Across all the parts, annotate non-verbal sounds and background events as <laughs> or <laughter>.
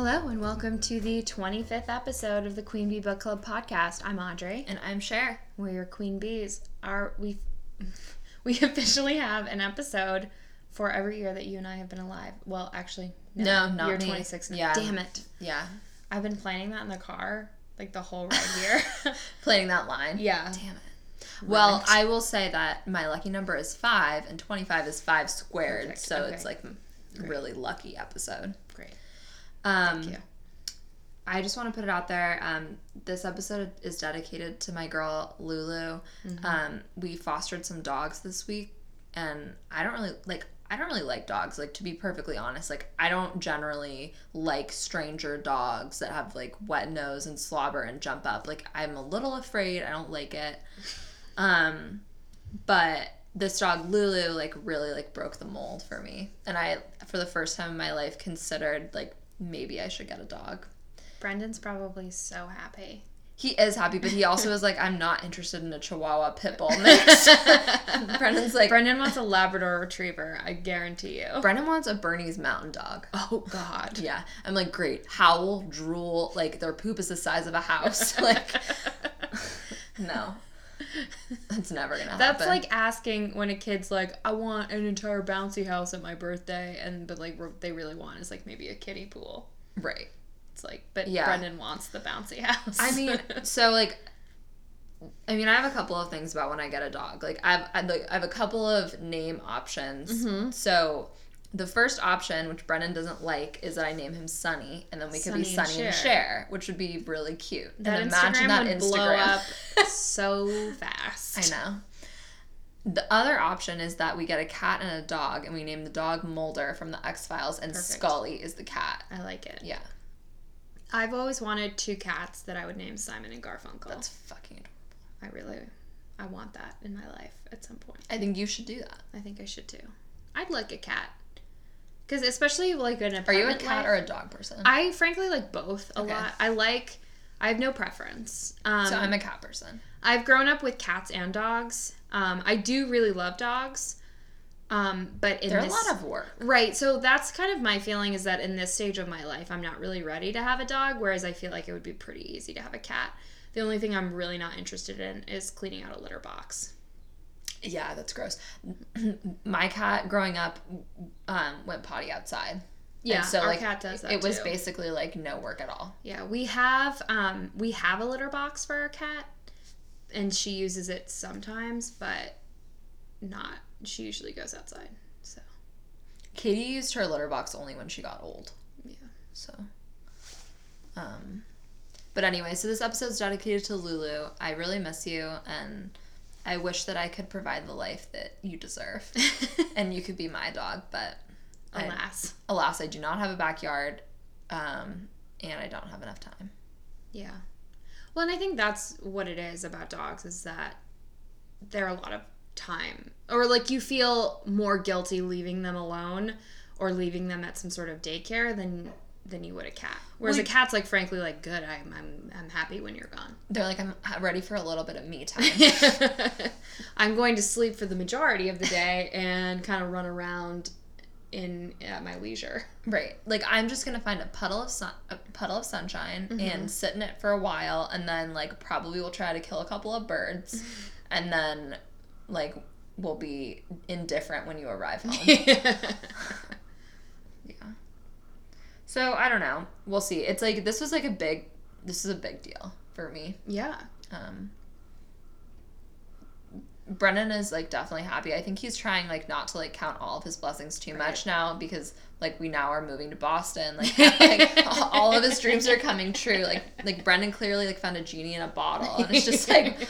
Hello and welcome to the 25th episode of the Queen Bee Book Club podcast. I'm Audrey. And I'm Cher. We're your Queen Bees. Our we <laughs> we officially have an episode for every year that you and I have been alive. Well, actually, No, not You're me. 26 now. Yeah. Damn it. Yeah. I've been planning that in the car like the whole ride here. <laughs> Playing that line. yeah. Damn it. Well, Ruined. I will say that my lucky number is five, and 25 is five squared. Perfect. So Okay. it's like a really lucky episode. Great. Um, Thank you. I just want to put it out there. Um, this episode is dedicated to my girl Lulu. Mm-hmm. Um, we fostered some dogs this week, and I don't really like. I don't really like dogs. Like to be perfectly honest, like I don't generally like stranger dogs that have like wet nose and slobber and jump up. Like I'm a little afraid. I don't like it. Um, but this dog Lulu like really like broke the mold for me, and I for the first time in my life considered like maybe I should get a dog. Brendan's probably so happy. He is happy, but he also is like, I'm not interested in a Chihuahua pit bull <laughs> mix. <laughs> Brendan's like, Brendan wants a Labrador Retriever. I guarantee you. Brendan wants a Bernese Mountain Dog. Oh God. Yeah, I'm like, great. Howl, drool, like their poop is the size of a house. <laughs> like, no, <laughs> that's never gonna happen. That's like asking when a kid's like, "I want an entire bouncy house at my birthday," and but like what they really want is like maybe a kiddie pool. right. It's like, but Yeah. Brendan wants the bouncy <laughs> house. I mean, so like, I mean, I have a couple of things about when I get a dog. Like, I have, I, like, I have a couple of name options. Mm-hmm. So, the first option, which Brennan doesn't like, is that I name him Sunny, and then we could be Sunny and Sunny and Cher. Cher, which would be really cute. that and Instagram would blow up <laughs> so fast. I know. The other option is that we get a cat and a dog, and we name the dog Mulder from the X Files, and Perfect. Scully is the cat. I like it. Yeah, I've always wanted two cats that I would name Simon and Garfunkel. that's fucking. adorable. I really, I want that in my life at some point. I think you should do that. I think I should too. I'd like a cat, because especially like an apartment. Are you a cat life- or a dog person? I frankly like both a Okay. lot. I like. I have no preference. Um, so I'm a cat person. I've grown up with cats and dogs. Um, I do really love dogs. Um, but in They're this, a lot of work. right. So that's kind of my feeling is that in this stage of my life, I'm not really ready to have a dog. Whereas I feel like it would be pretty easy to have a cat. The only thing I'm really not interested in is cleaning out a litter box. Yeah, that's gross. <clears throat> My cat growing up um, went potty outside. Yeah, so, our like, cat does that it was too. basically like no work at all. Yeah, we have um, we have a litter box for our cat, and she uses it sometimes, but not. She usually goes outside. So Katie used her litter box only when she got old. yeah. So, um, but anyway, so this episode's dedicated to Lulu. I really miss you, and I wish that I could provide the life that you deserve, <laughs> and you could be my dog. But I- Alas. alas, I do not have a backyard, um, and I don't have enough time. Yeah. Well, and I think that's what it is about dogs is that they're a lot of time, or like you feel more guilty leaving them alone or leaving them at some sort of daycare than than you would a cat. Whereas Well, a cat's like frankly like good. I'm I'm I'm happy when you're gone. They're like, I'm ready for a little bit of me time. <laughs> I'm going to sleep for the majority of the day and kind of run around in at my leisure. Right. Like I'm just gonna find a puddle of sun, a puddle of sunshine, Mm-hmm. and sit in it for a while, and then like probably we'll try to kill a couple of birds, <laughs> and then like we'll be indifferent when you arrive home. <laughs> yeah. So I don't know. We'll see. It's like this was like a big. This is a big deal for me. yeah. Um, Brennan is like definitely happy. I think he's trying like not to like count all of his blessings too much now because like we now are moving to Boston. Like, <laughs> like all of his dreams are coming true. Like like Brendan clearly like found a genie in a bottle and it's just like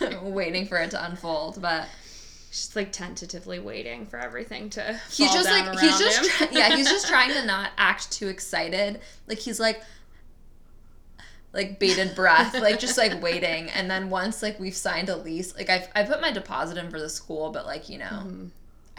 <laughs> <laughs> waiting for it to unfold. But She's like tentatively waiting for everything to. he's fall just down like he's just him. yeah he's just <laughs> trying to not act too excited. Like he's like like bated breath, like just like waiting. And then once like we've signed a lease, like I've I put my deposit in for the school, but like you know.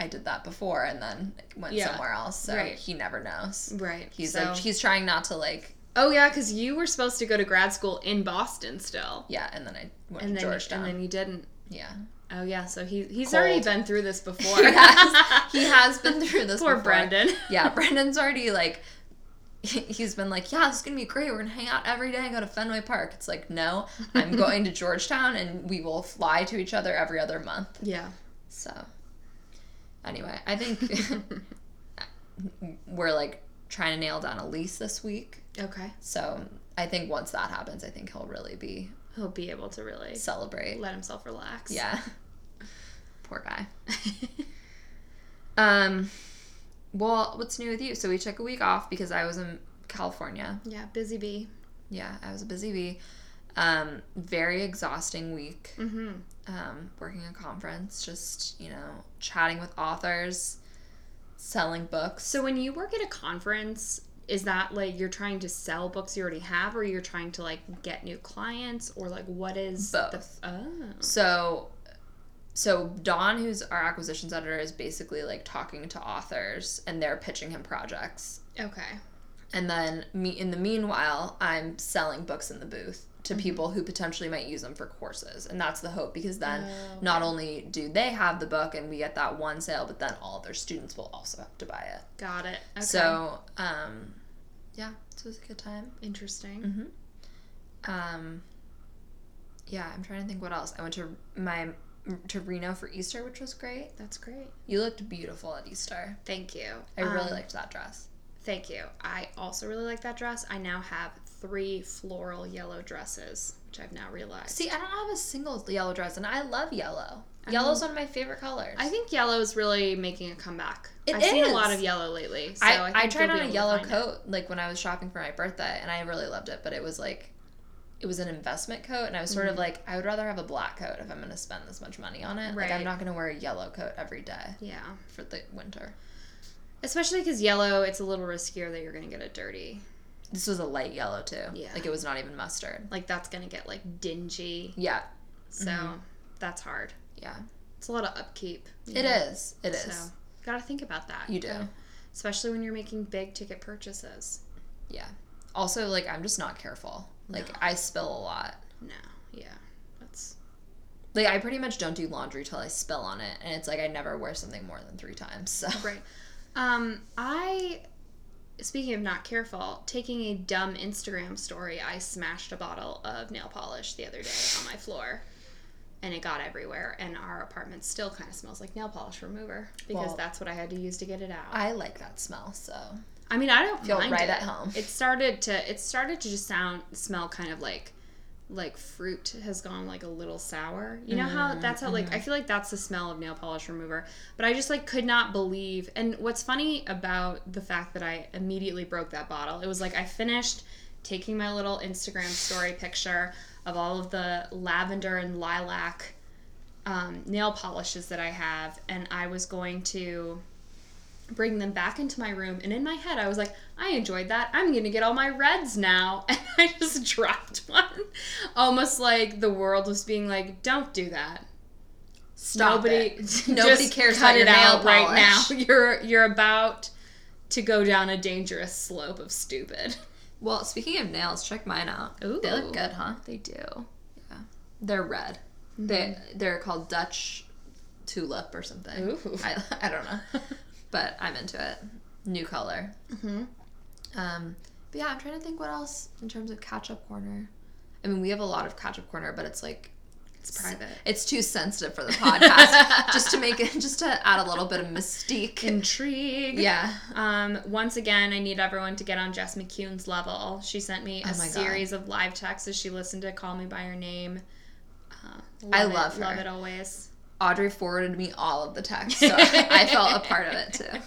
I did that before and then went Mm-hmm. Yeah. somewhere else, so Right. he never knows. right. He's so, like he's trying not to like oh yeah, because you were supposed to go to grad school in Boston still, yeah, and then I went and to then Georgetown. and then you didn't. yeah, Oh yeah, so he he's Cold. already been through this before. <laughs> he has he has been through this. Poor before. Brendan. <laughs> Yeah, Brendan's already like <laughs> he's been like, yeah, this is gonna be great. We're gonna hang out every day and go to Fenway Park. It's like, no, I'm going to Georgetown, and we will fly to each other every other month. Yeah. So, anyway, I think we're like trying to nail down a lease this week. Okay. So I think once that happens, I think he'll really be He'll be able to really celebrate. let himself relax. Yeah. <laughs> Poor guy. <laughs> Um, well, what's new with you? So we took a week off because I was in California. yeah. Busy bee. Yeah, I was a busy bee. Um, very exhausting week. Mm-hmm. Um, working a conference, just you know, chatting with authors, selling books. So when you work at a conference, is that like you're trying to sell books you already have, or you're trying to like get new clients, or like what is Both. The, oh. So, so Don, who's our acquisitions editor, is basically like talking to authors and they're pitching him projects. Okay. And then me, in the meanwhile, I'm selling books in the booth to people who potentially might use them for courses, and that's the hope because then Oh, not only do they have the book and we get that one sale, but then all of their students will also have to buy it. Got it. Okay. So, um, yeah, so it was a good time. interesting. Mm-hmm. Um, yeah, I'm trying to think what else. I went to my to Reno for Easter, which was great. That's great. You looked beautiful at Easter. Thank you. I really Um, liked that dress. Thank you. I also really like that dress. I now have three floral yellow dresses, which I've now realized. See, I don't have a single yellow dress, and I love yellow. Yellow's one of my favorite colors. I think yellow is really making a comeback. It I've seen a lot of yellow lately. So I, I, I, tried on a yellow find it. coat like when I was shopping for my birthday, and I really loved it. But it was like, it was an investment coat, and I was sort Mm-hmm. of like, I would rather have a black coat if I'm going to spend this much money on it. Like, I'm not going to wear a yellow coat every day Yeah. for the winter. Especially because yellow, it's a little riskier that you're going to get it dirty. This was a light yellow too. Yeah. Like it was not even mustard. Like, that's going to get, like, dingy. Yeah. So Mm-hmm. that's hard. Yeah. It's a lot of upkeep. It know? is. It is. Gotta think about that. You do. Especially when you're making big ticket purchases. Yeah. Also, like I'm just not careful. Like No. I spill a lot. No. Yeah. That's. Like I pretty much don't do laundry till I spill on it, and it's like I never wear something more than three times. So Right. Um, I speaking of not careful, taking a dumb Instagram story, I smashed a bottle of nail polish the other day on my floor. And it got everywhere, and our apartment still kind of smells like nail polish remover because Well- that's what I had to use to get it out. I like that smell. So I mean, I don't Feel right it. at home. It started to it started to just sound smell kind of like like fruit has gone like a little sour. You know how Mm, that's how like I mm-hmm. feel like that's the smell of nail polish remover. But I just like could not believe. And what's funny about the fact that I immediately broke that bottle, it was like I finished taking my little Instagram story picture of all of the lavender and lilac um, nail polishes that I have, and I was going to bring them back into my room. And in my head, I was like, I enjoyed that. I'm going to get all my reds now. <laughs> And I just dropped one. Almost like the world was being like, don't do that. stop Nobody, it. <laughs> Nobody cares cut it out nail right now. <laughs> You're you're about to go down a dangerous slope of stupid. Well, speaking of nails, check mine out. Ooh. They look good, huh? They do. Yeah. They're red. They they're called Dutch tulip or something. Ooh. <laughs> I, I don't know, <laughs> but I'm into it. New color. hmm Um, but yeah, I'm trying to think what else in terms of catch up corner. I mean, we have a lot of catch up corner, but it's like It's private. it's too sensitive for the podcast. <laughs> just to make it, just to add a little bit of mystique. Intrigue. yeah. Um, once again, I need everyone to get on Jess McCune's level. She sent me a Oh God. series of live texts as she listened to Call Me By Your Name. Uh, I it, love her. Love it always. Audrey forwarded me all of the texts, so <laughs> I felt a part of it too.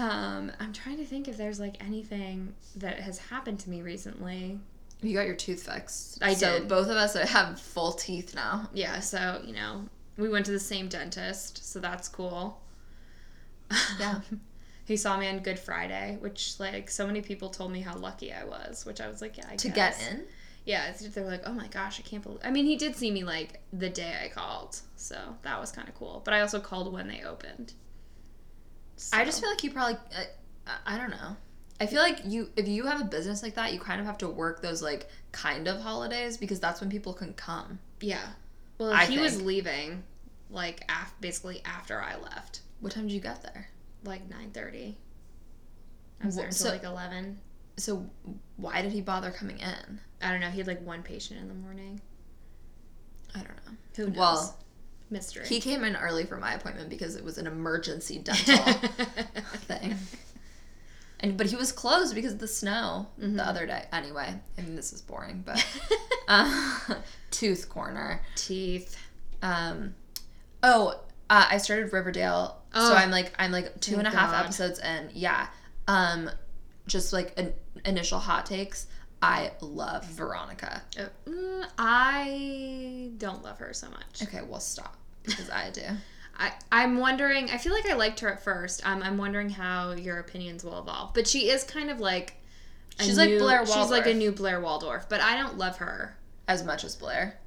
Um, I'm trying to think if there's like anything that has happened to me recently. You got your tooth fixed. I did. so did. both of us have full teeth now. Yeah, so, you know, we went to the same dentist, so that's cool. <laughs> Yeah. he saw me on Good Friday, which, like, so many people told me how lucky I was, which I was like, yeah, I To guess. get in? Yeah, they were like, oh my gosh, I can't believe. I mean, he did see me, like, the day I called, so that was kind of cool. But I also called when they opened. I just feel like you probably uh, I, I don't know. I feel like you if you have a business like that, you kind of have to work those like kind of holidays because that's when people can come. Yeah. Well, I he was leaving, like, af- basically after I left, What time did you get there? like 9.30. I was there until so- like eleven. So why did he bother coming in? I don't know. He had like one patient in the morning. I don't know. Who knows? Well, mystery. He came in early for my appointment because it was an emergency <laughs> dental <laughs> thing. And but he was closed because of the snow Mhm. the other day. Anyway, I mean this is boring, but <laughs> uh, <laughs> tooth corner. Teeth. Um, oh, uh, I started Riverdale, Oh. so I'm like I'm like two and a half episodes in. Yeah, um, just like an initial hot takes. I love Veronica. Uh, mm, I don't love her so much. Okay, well stop because I do. <laughs> I, I'm wondering. I feel like I liked her at first. Um, I'm wondering how your opinions will evolve. But she is kind of like She's like new- Blair She's like a new Blair Waldorf. But I don't love her. As much as Blair.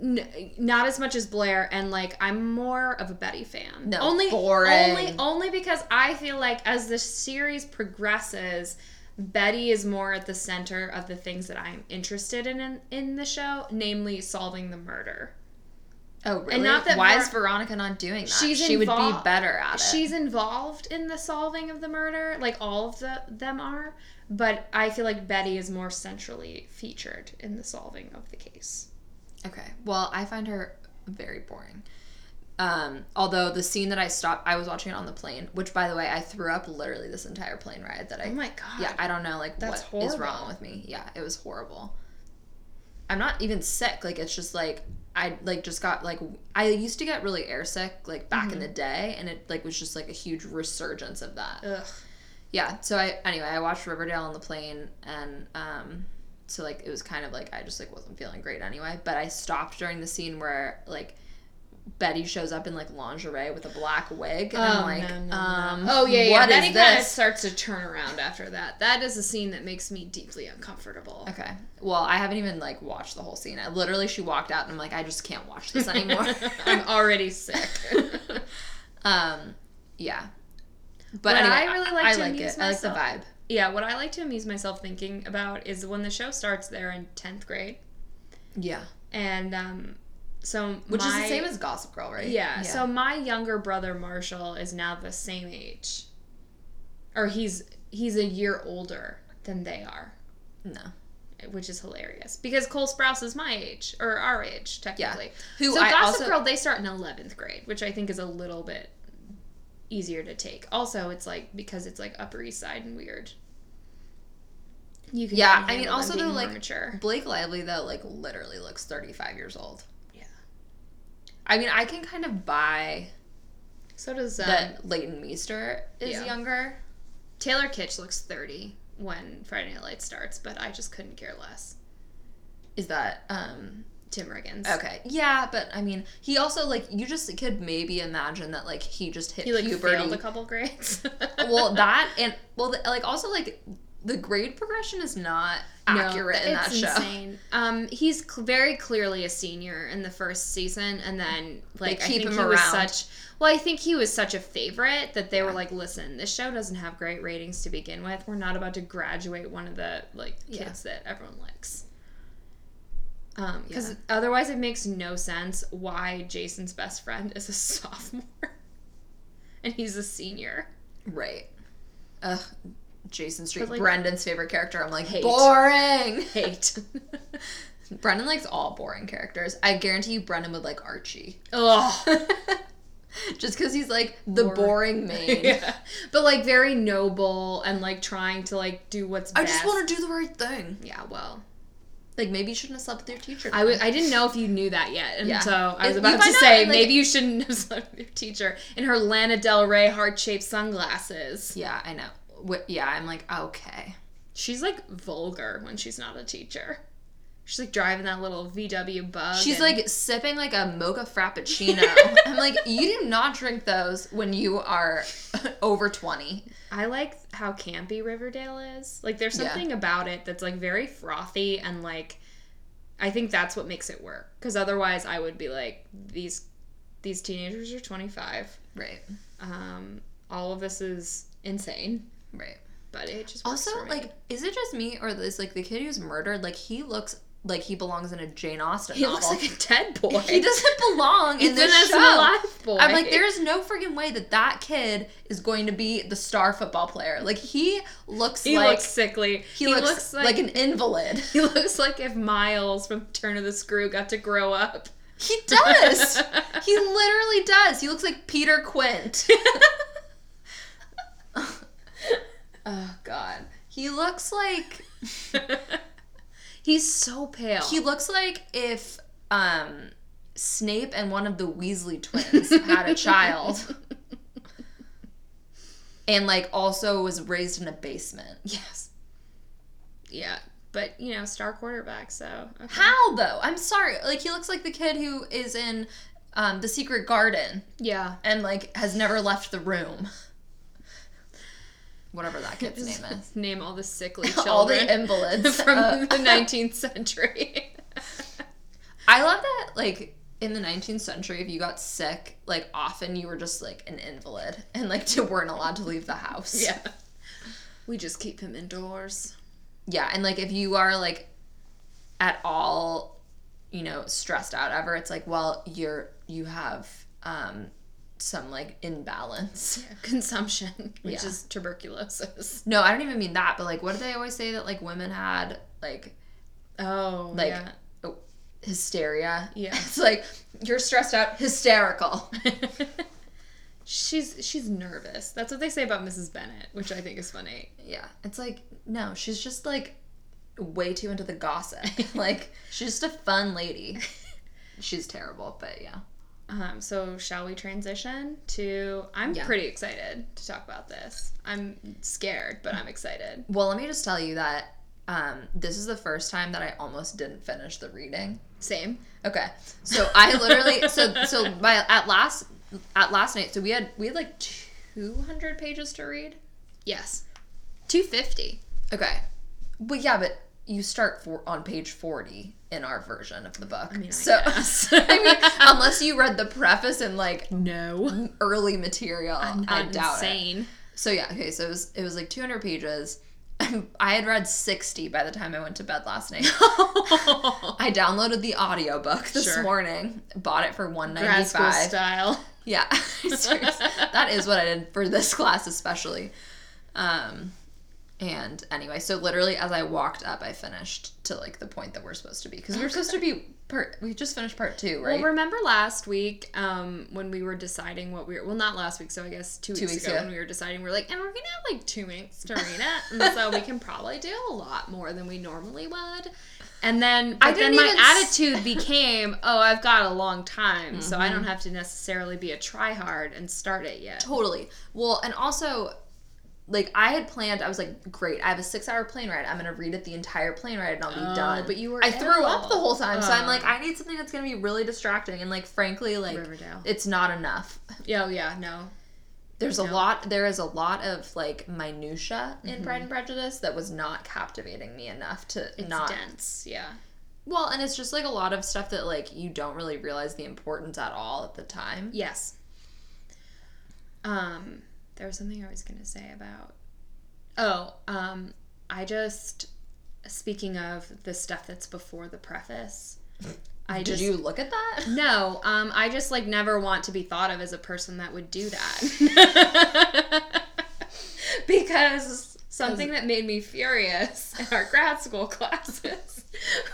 N- not as much as Blair, and like I'm more of a Betty fan. No, only boring. only only because I feel like as the series progresses, Betty is more at the center of the things that I'm interested in in, in the show, namely solving the murder. Oh, really? not that Why Ver- is Veronica not doing that? She's she would be better at it. She's involved in the solving of the murder, like all of the them are, but I feel like Betty is more centrally featured in the solving of the case. okay. Well, I find her very boring. Um, although the scene that I stopped, I was watching it on the plane, which by the way, I threw up literally this entire plane ride. That I, Oh my god. yeah, I don't know like That's what is horrible. wrong with me. Yeah, it was horrible. I'm not even sick. Like it's just like I like just got like I used to get really airsick like back Mm-hmm. in the day, and it like was just like a huge resurgence of that. Ugh. yeah so i anyway i watched riverdale on the plane and um so like it was kind of like i just like wasn't feeling great anyway but i stopped during the scene where like betty shows up in like lingerie with a black wig and i'm like no, no, no. um oh yeah, yeah. Betty kind of starts to turn around after that. That is a scene that makes me deeply uncomfortable. okay well i haven't even like watched the whole scene i literally she walked out and i'm like i just can't watch this anymore <laughs> I'm already sick. <laughs> um yeah but anyway, I really like I to like amuse it. I like the myself- vibe. yeah, what I like to amuse myself thinking about is when the show starts there in tenth grade, Yeah, and um, so which is the same as Gossip Girl, right? Yeah, So my younger brother Marshall is now the same age, or he's he's a year older than they are, no, which is hilarious because Cole Sprouse is my age or our age technically. Yeah. Who so I Gossip also- Girl they start in eleventh grade, which I think is a little bit easier to take. Also, it's like because it's like Upper East Side and weird. You can Yeah, I mean, also, though, like, mature. Blake Lively though, like literally looks thirty five years old. I mean, I can kind of buy So does um, that Leighton Meester is yeah. younger. Taylor Kitsch looks thirty when Friday Night Lights starts, but I just couldn't care less. Is that um Tim Riggins. okay? Yeah, but I mean, he also like you just could maybe imagine that like he just hit He like puberty. failed a couple grades. well, <laughs> that and well, the, like also like the grade progression is not accurate in that it's show. Insane. Um, he's cl- very clearly a senior in the first season, and then like They I keep think him he was around. such. Well, I think he was such a favorite that they were like, "Listen, this show doesn't have great ratings to begin with. We're not about to graduate one of the like Yeah. kids that everyone likes." Um, because Yeah. otherwise it makes no sense why Jason's best friend is a <laughs> sophomore, and he's a senior. Right. Ugh. Jason Street, like- Brendan's favorite character. I'm like Hate. boring. <laughs> Hate. <laughs> Brendan likes all boring characters. I guarantee you, Brendan would like Archie. Ugh. <laughs> Just because he's like the Boring. boring main. yeah. But like very noble and like trying to like do what's I best. just want to do the right thing. Yeah, well. Like maybe you shouldn't have slept with your teacher. I w- I didn't know if you knew that yet. And Yeah. so I was about to out, say like- maybe you shouldn't have slept with your teacher in her Lana Del Rey heart-shaped sunglasses. yeah, I know. Wh- yeah, I'm like okay. She's like vulgar when she's not a teacher. She's like driving that little VW bug. She's and- like sipping like a mocha frappuccino. <laughs> <laughs> I'm like, you do not drink those when you are <laughs> over 20. I like how campy Riverdale is. Like there's Yeah. something about it that's like very frothy and like I think that's what makes it work. Cuz otherwise I would be like these these teenagers are 25. Right. Um all of this is insane, Right. but it just Also, like, is it just me or is like the kid who's murdered? Like, he looks like he belongs in a Jane Austen he novel. looks like a dead <laughs> boy. he doesn't belong in this show. alive boy. I'm like, there is no freaking way that that kid is going to be the star football player. Like he looks he like looks sickly. he, looks, like, an invalid. <laughs> he looks like if Miles from Turn of the Screw got to grow up. He does. <laughs> he literally does. He looks like Peter Quint. Oh God. He looks like <laughs> He's so pale. he looks like if um Snape and one of the Weasley twins <laughs> had a child. And like also was raised in a basement. yes. Yeah, but you know, star quarterback. So okay. How though? I'm sorry. Like he looks like the kid who is in um, the Secret Garden Yeah. and like has never left the room. Whatever that kid's name is. Name all the sickly children <laughs> All the invalids <laughs> from Uh, the <laughs> 19th century. I love that like in the 19th century if you got sick like often you were just like an invalid and like to, weren't allowed to leave the house. yeah. We just keep him indoors. Yeah, and like if you are like at all, you know, stressed out ever, it's like, well, you're you have um some like imbalance. Yeah, <laughs> consumption, which Yeah. is tuberculosis. No, I don't even mean that, but like what do they always say that like women had like Oh, like yeah. oh, hysteria? Yeah. <laughs> It's like you're stressed out, hysterical. <laughs> she's she's nervous. That's what they say about Mrs. Bennet, which I think is funny. Yeah. It's like no, she's just like way too into the gossip. like she's just a fun lady. She's terrible, but yeah. Um, so shall we transition to? I'm Yeah. pretty excited to talk about this. I'm scared, but I'm excited. Well, let me just tell you that um, this is the first time that I almost didn't finish the reading. Same. Okay, so I literally <laughs> so so my at last at last night so we had we had like two hundred pages to read. Yes. Two fifty. Okay, but yeah, but you start for on page forty in our version of the book. I mean, I so. <laughs> I mean, unless you read the preface and like No. early material, I'm I not doubt it. insane. So yeah, okay, so it was it was like 200 pages. <laughs> I had read 60 by the time I went to bed last night. <laughs> I downloaded the audiobook this Sure. morning, bought it for Grad school style. Yeah. That is what I did for this class especially. Um and anyway, so literally as I walked up, I finished to like the point that we're supposed to be because we were supposed to be part. We just finished part two, right? Well, remember last week um, when we were deciding what we were, well, not last week, so I guess two, weeks, weeks ago ago. when we were deciding, we are like, and we're to have like two weeks to read it. And so we can probably do a lot more than we normally would. And then, I but then my s- attitude became, <laughs> oh, I've got a long time, so Mm-hmm. I don't have to necessarily be a tryhard and start it yet. Totally. Well, and also, like I had planned, I was like, great, I have a six-hour plane ride. I'm gonna read it the entire plane ride, and I'll be Oh, done. but you were I threw up the whole time, so I'm like, I need something that's gonna be really distracting, and like, frankly, like, Riverdale. it's not enough. <laughs> Yeah, oh, yeah, no. There's a lot. There is a lot of like minutia in Pride and Prejudice that was not captivating me enough to It's not. dense, yeah. Well, and it's just like a lot of stuff that like you don't really realize the importance at all at the time. Yes. Um, there was something I was gonna say about. Oh, um, I just speaking of the stuff that's before the preface. I Did just you look at that? <laughs> no. Um, I just like never want to be thought of as a person that would do that. <laughs> <laughs> because something that made me furious in our grad school <laughs> classes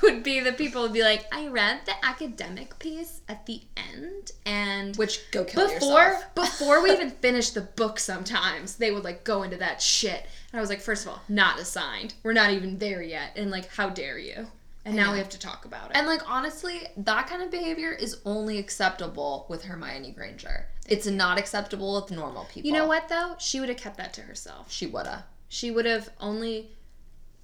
would be the people would be like, I read the academic piece at the end and Which go kill before yourself. <laughs> before we even finished the book sometimes they would like go into that shit and i was like first of all not assigned we're not even there yet and like how dare you and now we have to talk about it And like honestly, that kind of behavior is only acceptable with Hermione Granger. It's not acceptable with normal people. you know what though she would have kept that to herself She woulda. She would have only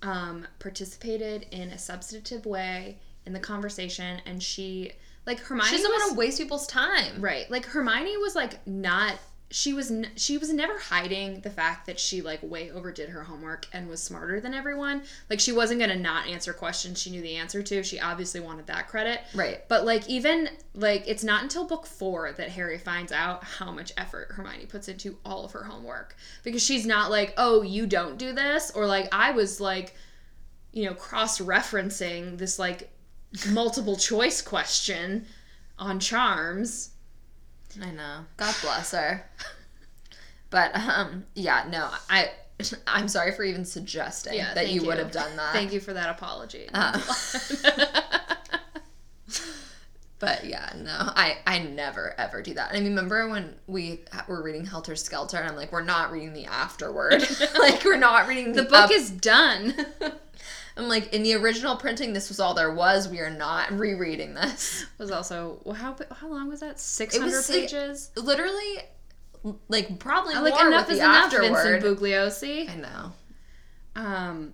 um, participated in a substantive way in the conversation and she like hermione She doesn't was- want to waste people's time. Right. Like Hermione was like not she was n- she was never hiding the fact that she like way overdid her homework and was smarter than everyone. Like she wasn't going to not answer questions she knew the answer to. She obviously wanted that credit. Right. But like even like it's not until book 4 that Harry finds out how much effort Hermione puts into all of her homework because she's not like, "Oh, you don't do this," or like I was like you know, cross-referencing this like multiple choice question on charms I know. God bless her. But um, yeah, no, I. <laughs> I'm sorry for even suggesting Yeah, that thank you, would have done that. Thank you for that apology. <laughs> Uh, <laughs> but yeah, no, I I never ever do that. I mean, remember when we were reading Helter Skelter, and I'm like, we're not reading the afterward. like, we're not reading the, the book up- is done. I'm like, in the original printing, this was all there was. We are not rereading this. <laughs> was also well, how how long was that? Six hundred pages. was hundred si- page. Literally, like probably Like enough is enough, afterward. Vincent Bugliosi. I know. Um,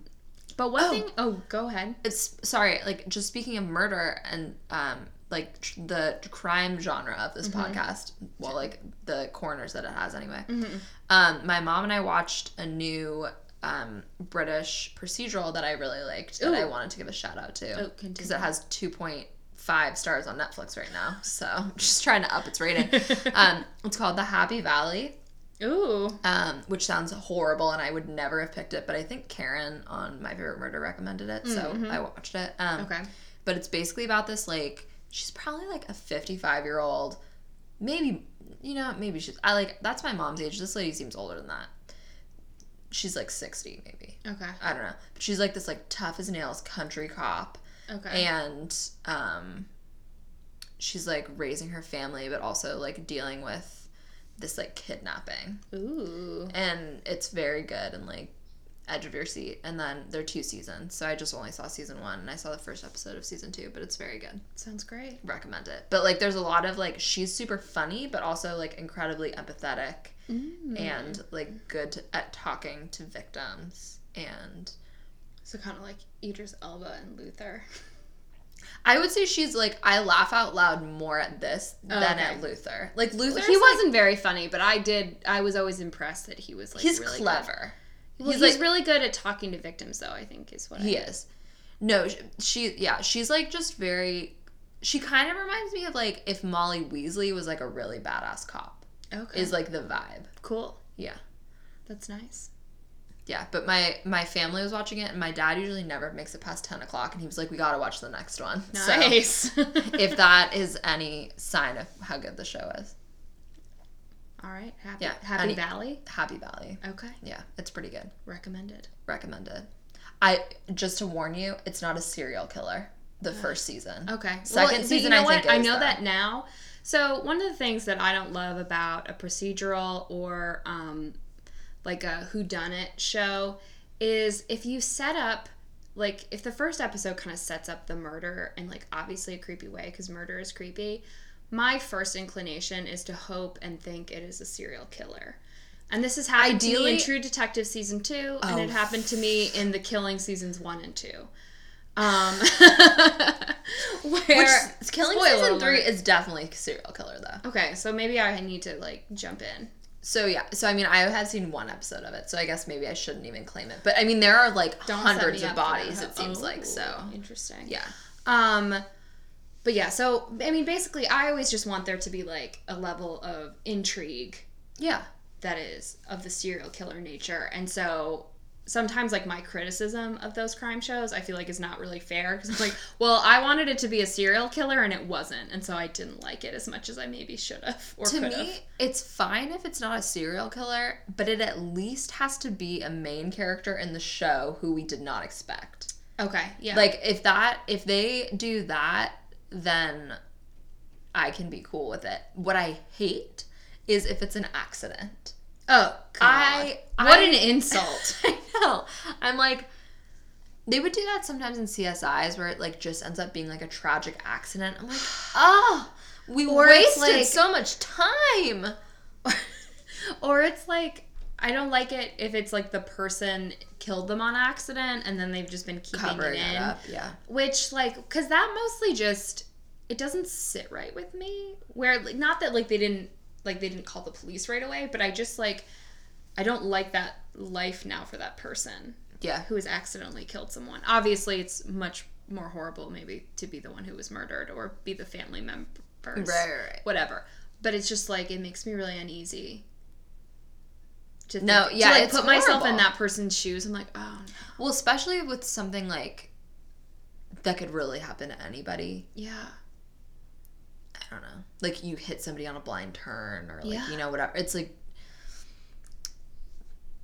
but one Oh. thing. Oh, go ahead. It's sorry. Like just speaking of murder and um, like tr- the crime genre of this podcast. Well, like the corners that it has anyway. Um, my mom and I watched a new um, British procedural that I really liked that I wanted to give a shout out to Oh, because continue. it has two point five stars on Netflix right now. So <laughs> I'm just trying to up its rating. <laughs> um, it's called The Happy Valley Ooh. um, which sounds horrible, and I would never have picked it. But I think Karen on My Favorite Murder recommended it, so I watched it. Um, Okay. But it's basically about this like she's probably like a fifty-five year old, maybe you know maybe she's I like that's my mom's age. This lady seems older than that. She's like sixty maybe. Okay. I don't know, but she's like this like tough as nails country cop, Okay. and um, she's like raising her family, but also like dealing with this like kidnapping Ooh. and it's very good and like edge of your seat and then there are two seasons so i just only saw season one and i saw the first episode of season two but it's very good Sounds great. recommend it but like there's a lot of like she's super funny but also like incredibly empathetic Mm. and like good to, at talking to victims and So kind of like Idris Elba and Luther. <laughs> i would say she's like i laugh out loud more at this Oh, than okay. at luther like luther he wasn't very funny, but I did. I was always impressed that he was like he's really clever Good. He's, he's, like really good at talking to victims, though. I think is what He I, is. No, sh- she yeah, she's like just very she kind of reminds me of like if Molly Weasley was like a really badass cop. Okay. Is like the vibe. cool. Yeah. That's nice. Yeah, but my my family was watching it, and my dad usually never makes it past ten o'clock, and he was like, "We gotta watch the next one." Nice. So <laughs> if that is any sign of how good the show is, All right. Happy, Yeah, Happy any- Valley. Happy Valley. Okay. Yeah, it's pretty good. Recommended. Recommended. I just to warn you, it's not a serial killer. The first season. Okay. Second but season, you know I what? think I know though. that now. So one of the things that I don't love about a procedural or um, like a whodunit show is if you set up like if the first episode kind of sets up the murder in like obviously a creepy way because murder is creepy. My first inclination is to hope and think it is a serial killer. And this has happened to me in True Detective season two, and Oh. it happened to me in The Killing seasons one and two. Um, <laughs> <laughs> where Which killing season alert. three is definitely a serial killer though. Okay, so maybe I need to like jump in. So yeah, so I mean, I have seen one episode of it, so I guess maybe I shouldn't even claim it. But I mean, there are like Don't hundreds of bodies. It seems like so. Oh, Interesting. Yeah, Um, but yeah, so I mean, basically, I always just want there to be like a level of intrigue yeah, that is of the serial killer nature, and so sometimes like my criticism of those crime shows, I feel like is not really fair because it's like, <laughs> well, I wanted it to be a serial killer and it wasn't, and so I didn't like it as much as I maybe should have or to could me, it's fine if it's not a serial killer, but it at least has to be a main character in the show who we did not expect. Okay, yeah, Like if that, if they do that, then I can be cool with it. What I hate is if it's an accident. Oh, God. I- what I- an insult. <laughs> I know. I'm like, they would do that sometimes in CSIs where it like just ends up being like a tragic accident. I'm like, oh, we Or wasted like- so much time. <laughs> or it's like I don't like it if it's like the person killed them on accident and then they've just been keeping Covering it in. it up, yeah. Which like because that mostly just it doesn't sit right with me. Where like not that like they didn't like they didn't call the police right away, but I just like I don't like that life now for that person Yeah. who has accidentally killed someone. Obviously, it's much more horrible maybe to be the one who was murdered or be the family members, Right, right, right. whatever. But it's just like it makes me really uneasy. To think, No, yeah, to like it's put myself in that person's shoes. I'm like, oh no. Well, especially with something like that could really happen to anybody. yeah, don't know, like you hit somebody on a blind turn or like Yeah. you know whatever. It's like,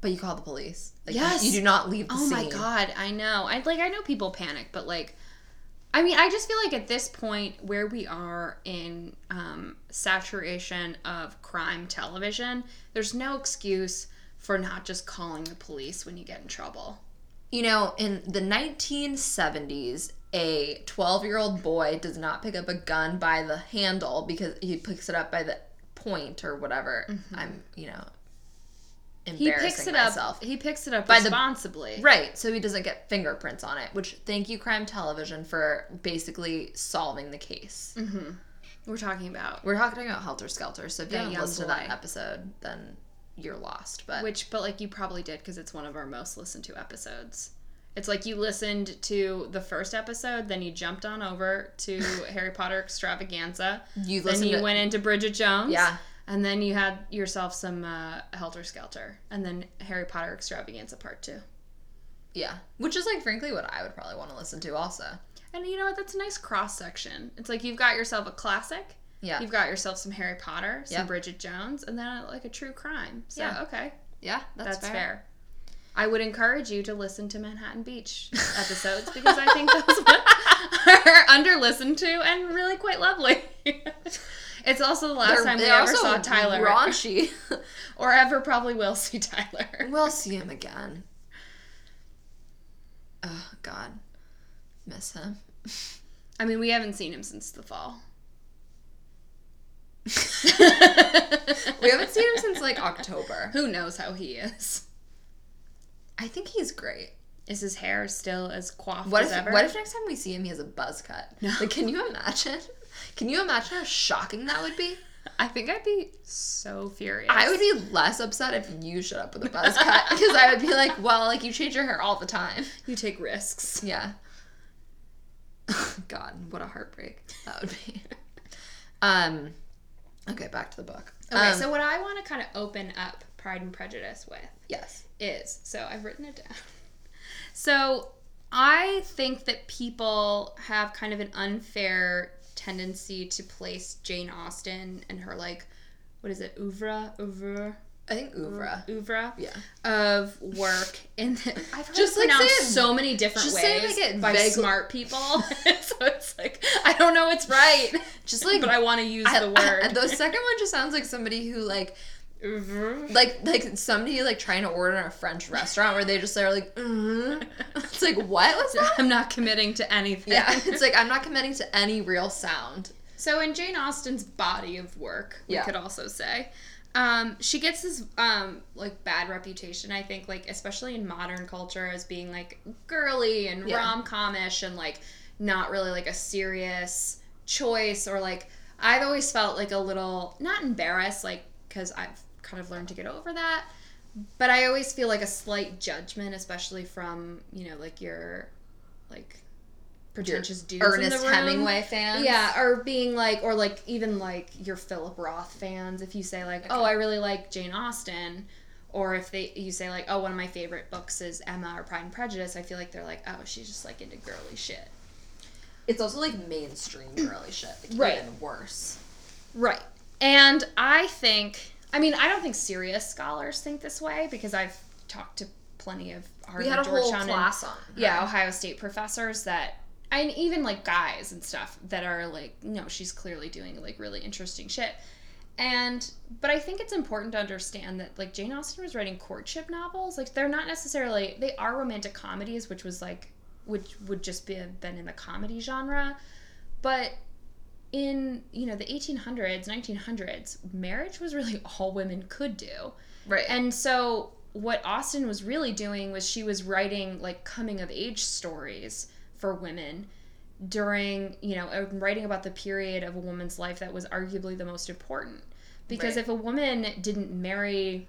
but you call the police. Like, you- Yes. you, do not leave the Oh scene. my god, I know. I like I know people panic, but like I mean, I just feel like at this point where we are in um, saturation of crime television, there's no excuse for not just calling the police when you get in trouble. You know, in the 1970s, a 12 year old boy does not pick up a gun by the handle because he picks it up by the point or whatever. I'm, you know, Mm-hmm. He picks it myself. up. He picks it up By the- responsibly. Right, so he doesn't get fingerprints on it, which thank you, Crime Television, for basically solving the case. Mm-hmm. We're talking about We're talking about Helter Skelter, so if you haven't listened to that episode, then you're lost. But which, but like you probably did because it's one of our most listened to episodes. It's like you listened to the first episode, then you jumped on over to <laughs> Harry Potter Extravaganza. you listened. Then you to went into Bridget Jones. Yeah. And then you had yourself some uh, Helter Skelter. And then Harry Potter Extravaganza Part 2. Yeah, which is like frankly what I would probably want to listen to also. And you know what? That's a nice cross section. It's like you've got yourself a classic. Yeah. You've got yourself some Harry Potter, some. Bridget Jones, and then like a true crime. So, Yeah. okay. Yeah, That's, that's, fair. I would encourage you to listen to Manhattan Beach episodes because I think those <laughs> are under listened to and really quite lovely. <laughs> it's also the last They're- time we ever saw Tyler Raunchy. <laughs> or ever probably will see Tyler. we'll see him again. Oh God, miss him. I mean, we haven't seen him since the fall. We haven't seen him since like October. Who knows how he is? I think he's great. Is his hair still as coiffed What as if ever? what if next time we see him he has a buzz cut? <laughs> No. Like, can you imagine? Can you imagine how shocking that would be? I think I'd be so furious. I would be less upset if you showed up with a buzz cut because I would be like, well, like you change your hair all the time. You take risks. Yeah. <laughs> God, what a heartbreak that would be. <laughs> Um. Okay, back to the book. Okay, Um, so what I want to kind of open up Pride and Prejudice with yes. is so I've written it down. <laughs> So I think that people have kind of an unfair tendency to place Jane Austen and her like what is it oeuvre oeuvre I think oeuvre. oeuvre Yeah. of work in the, <laughs> I've heard Just, it like, pronounced so many different just ways say, like, it by smart <laughs> people so it's like I don't know what's right Just like but I want to use I- the I- word the second one just sounds like somebody who like Oeuvre. like like somebody like trying to order in a French restaurant where they just are like mm it's like what was that? <laughs> I'm not committing to anything Yeah, <laughs> it's like I'm not committing to any real sound. So in Jane Austen's body of work, we Yeah. could also say, um, she gets this um, like bad reputation. I think, like especially in modern culture, as being like girly and Yeah. rom comish and like not really like a serious choice or like I've always felt like a little not embarrassed, like because I've kind of learned to get over that. But I always feel like a slight judgment, especially from you know like your like pretentious dudes in Ernest the room. Hemingway fans. Yeah, or being like, or like even like your Philip Roth fans. If you say like, oh, I really like Jane Austen, or if they you say like, oh, one of my favorite books is Emma or Pride and Prejudice, I feel like they're like, oh, she's just like into girly shit. It's also like mainstream girly shit. Like, Right. Even worse. Right. And I think, I mean, I don't think serious scholars think this way because I've talked to plenty of Harvard, We had a whole Georgetown, and- class on. yeah, Ohio State professors that and even like guys and stuff that are like, no, she's clearly doing like really interesting shit. And but I think it's important to understand that like Jane Austen was writing courtship novels. Like they're not necessarily they are romantic comedies, which was like which would just be been in the comedy genre. But in you know the 1800s 1900s marriage was really <laughs> all women could do Right. and so what Austen was really doing was she was writing like coming of age stories for women during, you know, uh, writing about the period of a woman's life that was arguably the most important. Because Right. if a woman didn't marry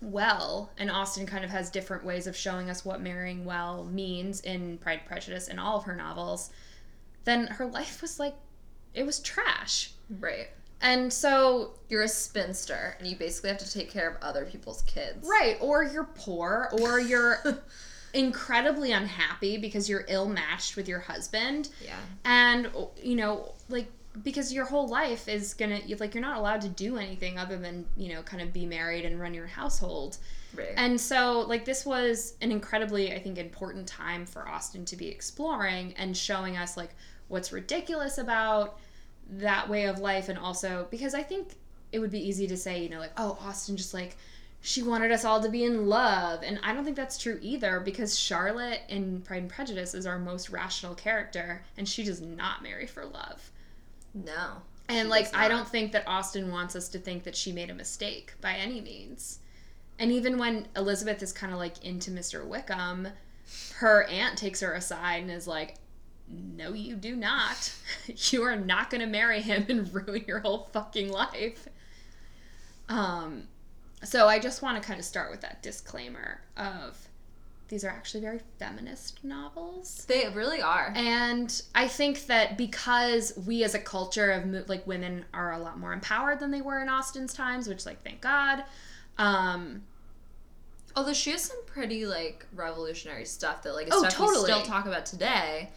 well, and Austen kind of has different ways of showing us what marrying well means in Pride and Prejudice and all of her novels, then her life was like it was trash. Hmm. right. And so You're a spinster and you basically have to take care of other people's kids. Right, or you're poor, or you're <laughs> incredibly unhappy because you're ill matched with your husband. Yeah. And, you know, like because your whole life is gonna like you're not allowed to do anything other than you know kind of be married and run your household Right. and so like this was an incredibly i think important time for austen to be exploring and showing us like what's ridiculous about that way of life and also because i think it would be easy to say you know like oh austen just like she wanted us all to be in love and i don't think that's true either because charlotte in pride and prejudice is our most rational character and she does not marry for love no. and like I don't think that Austen wants us to think that she made a mistake by any means. And even when Elizabeth is kind of like into Mr. Wickham, her aunt takes her aside and is like, "No, you do not. <laughs> you are not going to marry him and <laughs> ruin your whole fucking life." Um so I just want to kind of start with that disclaimer of these are actually very feminist novels. They really are. And I think that because we as a culture of like women are a lot more empowered than they were in Austen's times, which like thank God. Um, Although she has some pretty like revolutionary stuff that like Oh, stuff we totally. still talk about today,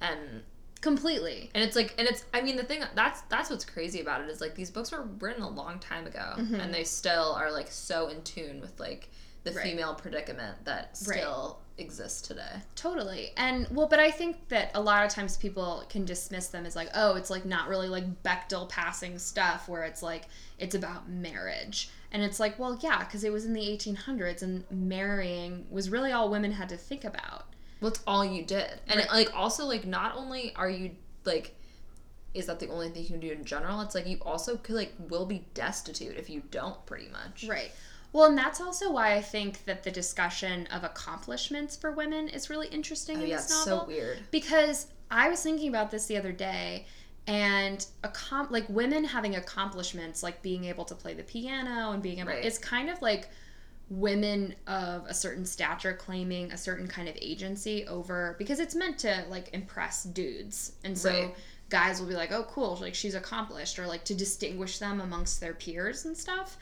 and completely. and it's like and it's I mean the thing that's that's what's crazy about it is like these books were written a long time ago Mhm. and they still are like so in tune with like the Right. female predicament that Right. still exists today. Totally. And well, but I think that a lot of times people can dismiss them as like, oh, it's like not really like Bechdel passing stuff where it's like it's about marriage. And it's like, well, yeah, because it was in the 1800s and marrying was really all women had to think about. Well, it's all you did, and Right. like also like not only are you like. Is that the only thing you can do in general? It's like you also could like will be destitute if you don't, pretty much. Right. Well, and that's also why I think that the discussion of accomplishments for women is really interesting Oh in yeah, this it's novel. so weird. because I was thinking about this the other day, and accom- like women having accomplishments, like being able to play the piano and being able, Right. it's kind of like women of a certain stature claiming a certain kind of agency over because it's meant to like impress dudes, and so. Right. Guys will be like, "Oh, cool! Like she's accomplished," or like to distinguish them amongst their peers and stuff.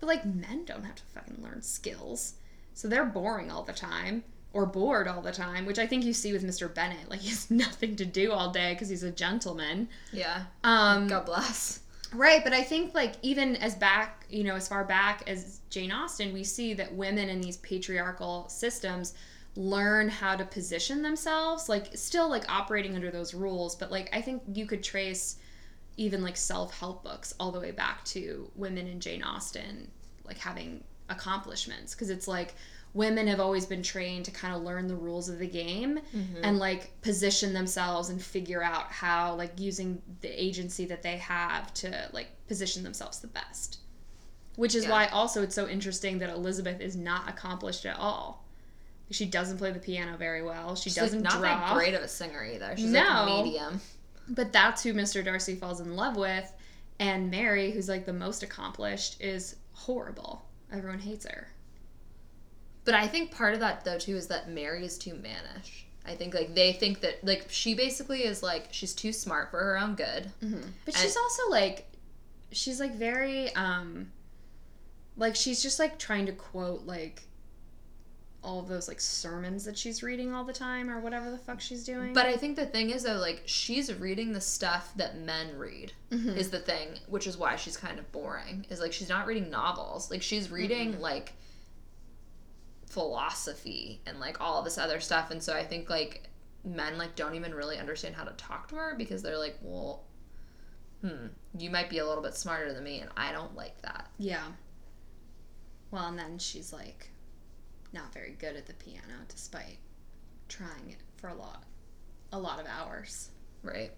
But like men don't have to fucking learn skills. So they're boring all the time or bored all the time, which I think you see with Mr. Bennet. Like he has <laughs> nothing to do all day because he's a gentleman. Yeah. Um, God bless. Right, but I think like even as back, you know, as far back as Jane Austen, we see that women in these patriarchal systems learn how to position themselves, like still like operating under those rules, but like I think you could trace even like self-help books all the way back to women in Jane Austen like having accomplishments because it's like women have always been trained to kind of learn the rules of the game mm-hmm. and like position themselves and figure out how like using the agency that they have to like position themselves the best which is Yeah. why also it's so interesting that Elizabeth is not accomplished at all she doesn't play the piano very well she She's doesn't like not draw that great of a singer either. She's No. like medium. but that's who Mr. Darcy falls in love with. And Mary, who's like the most accomplished, is horrible. Everyone hates her. But I think part of that though too is that Mary is too mannish. I think like they think that like she basically is like she's too smart for her own good. But she's also like, she's like very, um, like she's just like trying to quote like all of those like sermons that she's reading all the time or whatever the fuck she's doing. But I think the thing is though like she's reading the stuff that men read Mhm. is the thing, which is why she's kind of boring. Is like she's not reading novels. Like she's reading like philosophy and like all this other stuff and so I think like men like don't even really understand how to talk to her because they're like, "Well, hmm, you might be a little bit smarter than me and I don't like that." yeah. Well, and then she's like not very good at the piano despite trying it for a lot, a lot of hours. Right?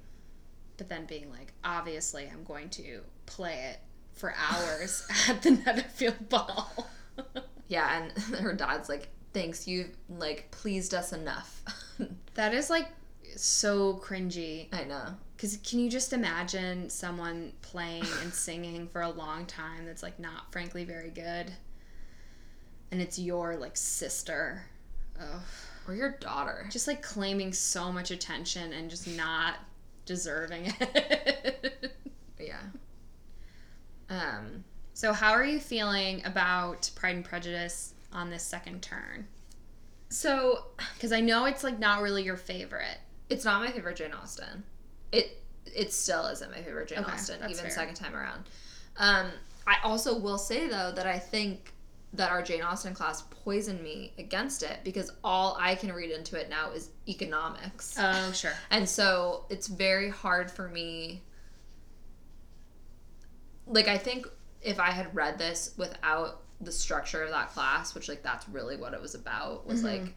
but then being like, obviously, I'm going to play it for hours <laughs> at the Netherfield Ball. <laughs> Yeah, and <laughs> her dad's like, "Thanks, you've like pleased us enough." <laughs> that is like so cringy. I know. Because can you just imagine someone playing and <laughs> singing for a long time that's like not, frankly, very good? And it's your like sister. Or your daughter. Just like claiming so much attention and just not deserving it. Yeah. Um, So, how are you feeling about Pride and Prejudice on this second turn? so Because I know it's like not really your favorite. it's not my favorite Jane Austen. It it still isn't my favorite Jane Okay, Austen, even fair. second time around. Um, I also will say though that I think that our Jane Austen class poisoned me against it because all I can read into it now is economics. Oh, sure. <laughs> And so it's very hard for me. Like, I think if I had read this without the structure of that class, which, like, that's really what it was about, was Mm-hmm. like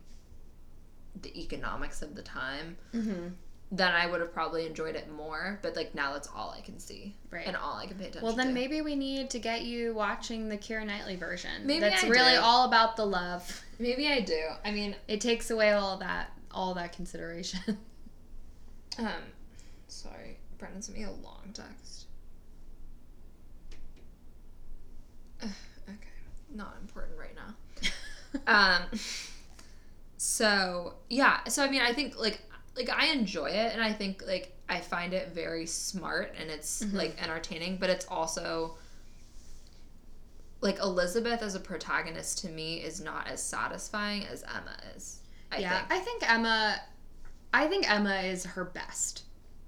the economics of the time, Mm-hmm. then I would have probably enjoyed it more. But, like, now that's all I can see. Right. And all I can pay attention Well, then to. maybe we need to get you watching the Keira Knightley version. Maybe That's I really do. all about the love. Maybe I do. I mean, It takes away all that, all that consideration. <laughs> um, sorry. Brendan sent me a long text. Ugh, okay. Not important right now. um so yeah so i mean i think like like i enjoy it and i think like i find it very smart and it's Mm-hmm. like entertaining but it's also like elizabeth as a protagonist to me is not as satisfying as emma is i yeah, think I think Emma. I think Emma is her best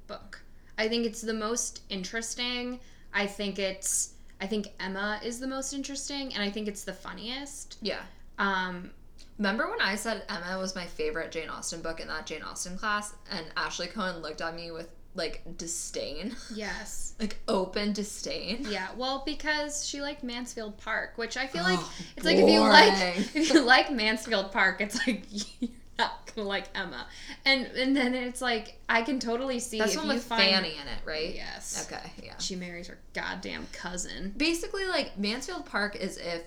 book. I think it's the most interesting. I think it's. I think Emma is the most interesting, and I think it's the funniest. yeah Um, remember when i said emma was my favorite jane austen book in that jane austen class and ashley cohen looked at me with like disdain yes. <laughs> like open disdain Yeah, well, because she liked Mansfield Park, which I feel like Oh, <gasps> it's like if you like <laughs> if you like Mansfield Park, it's like <laughs> you're not gonna like Emma, and and then it's like I can totally see That's if one with find Fanny in it, right? yes, Okay, yeah. she marries her goddamn cousin. Basically, like Mansfield Park is if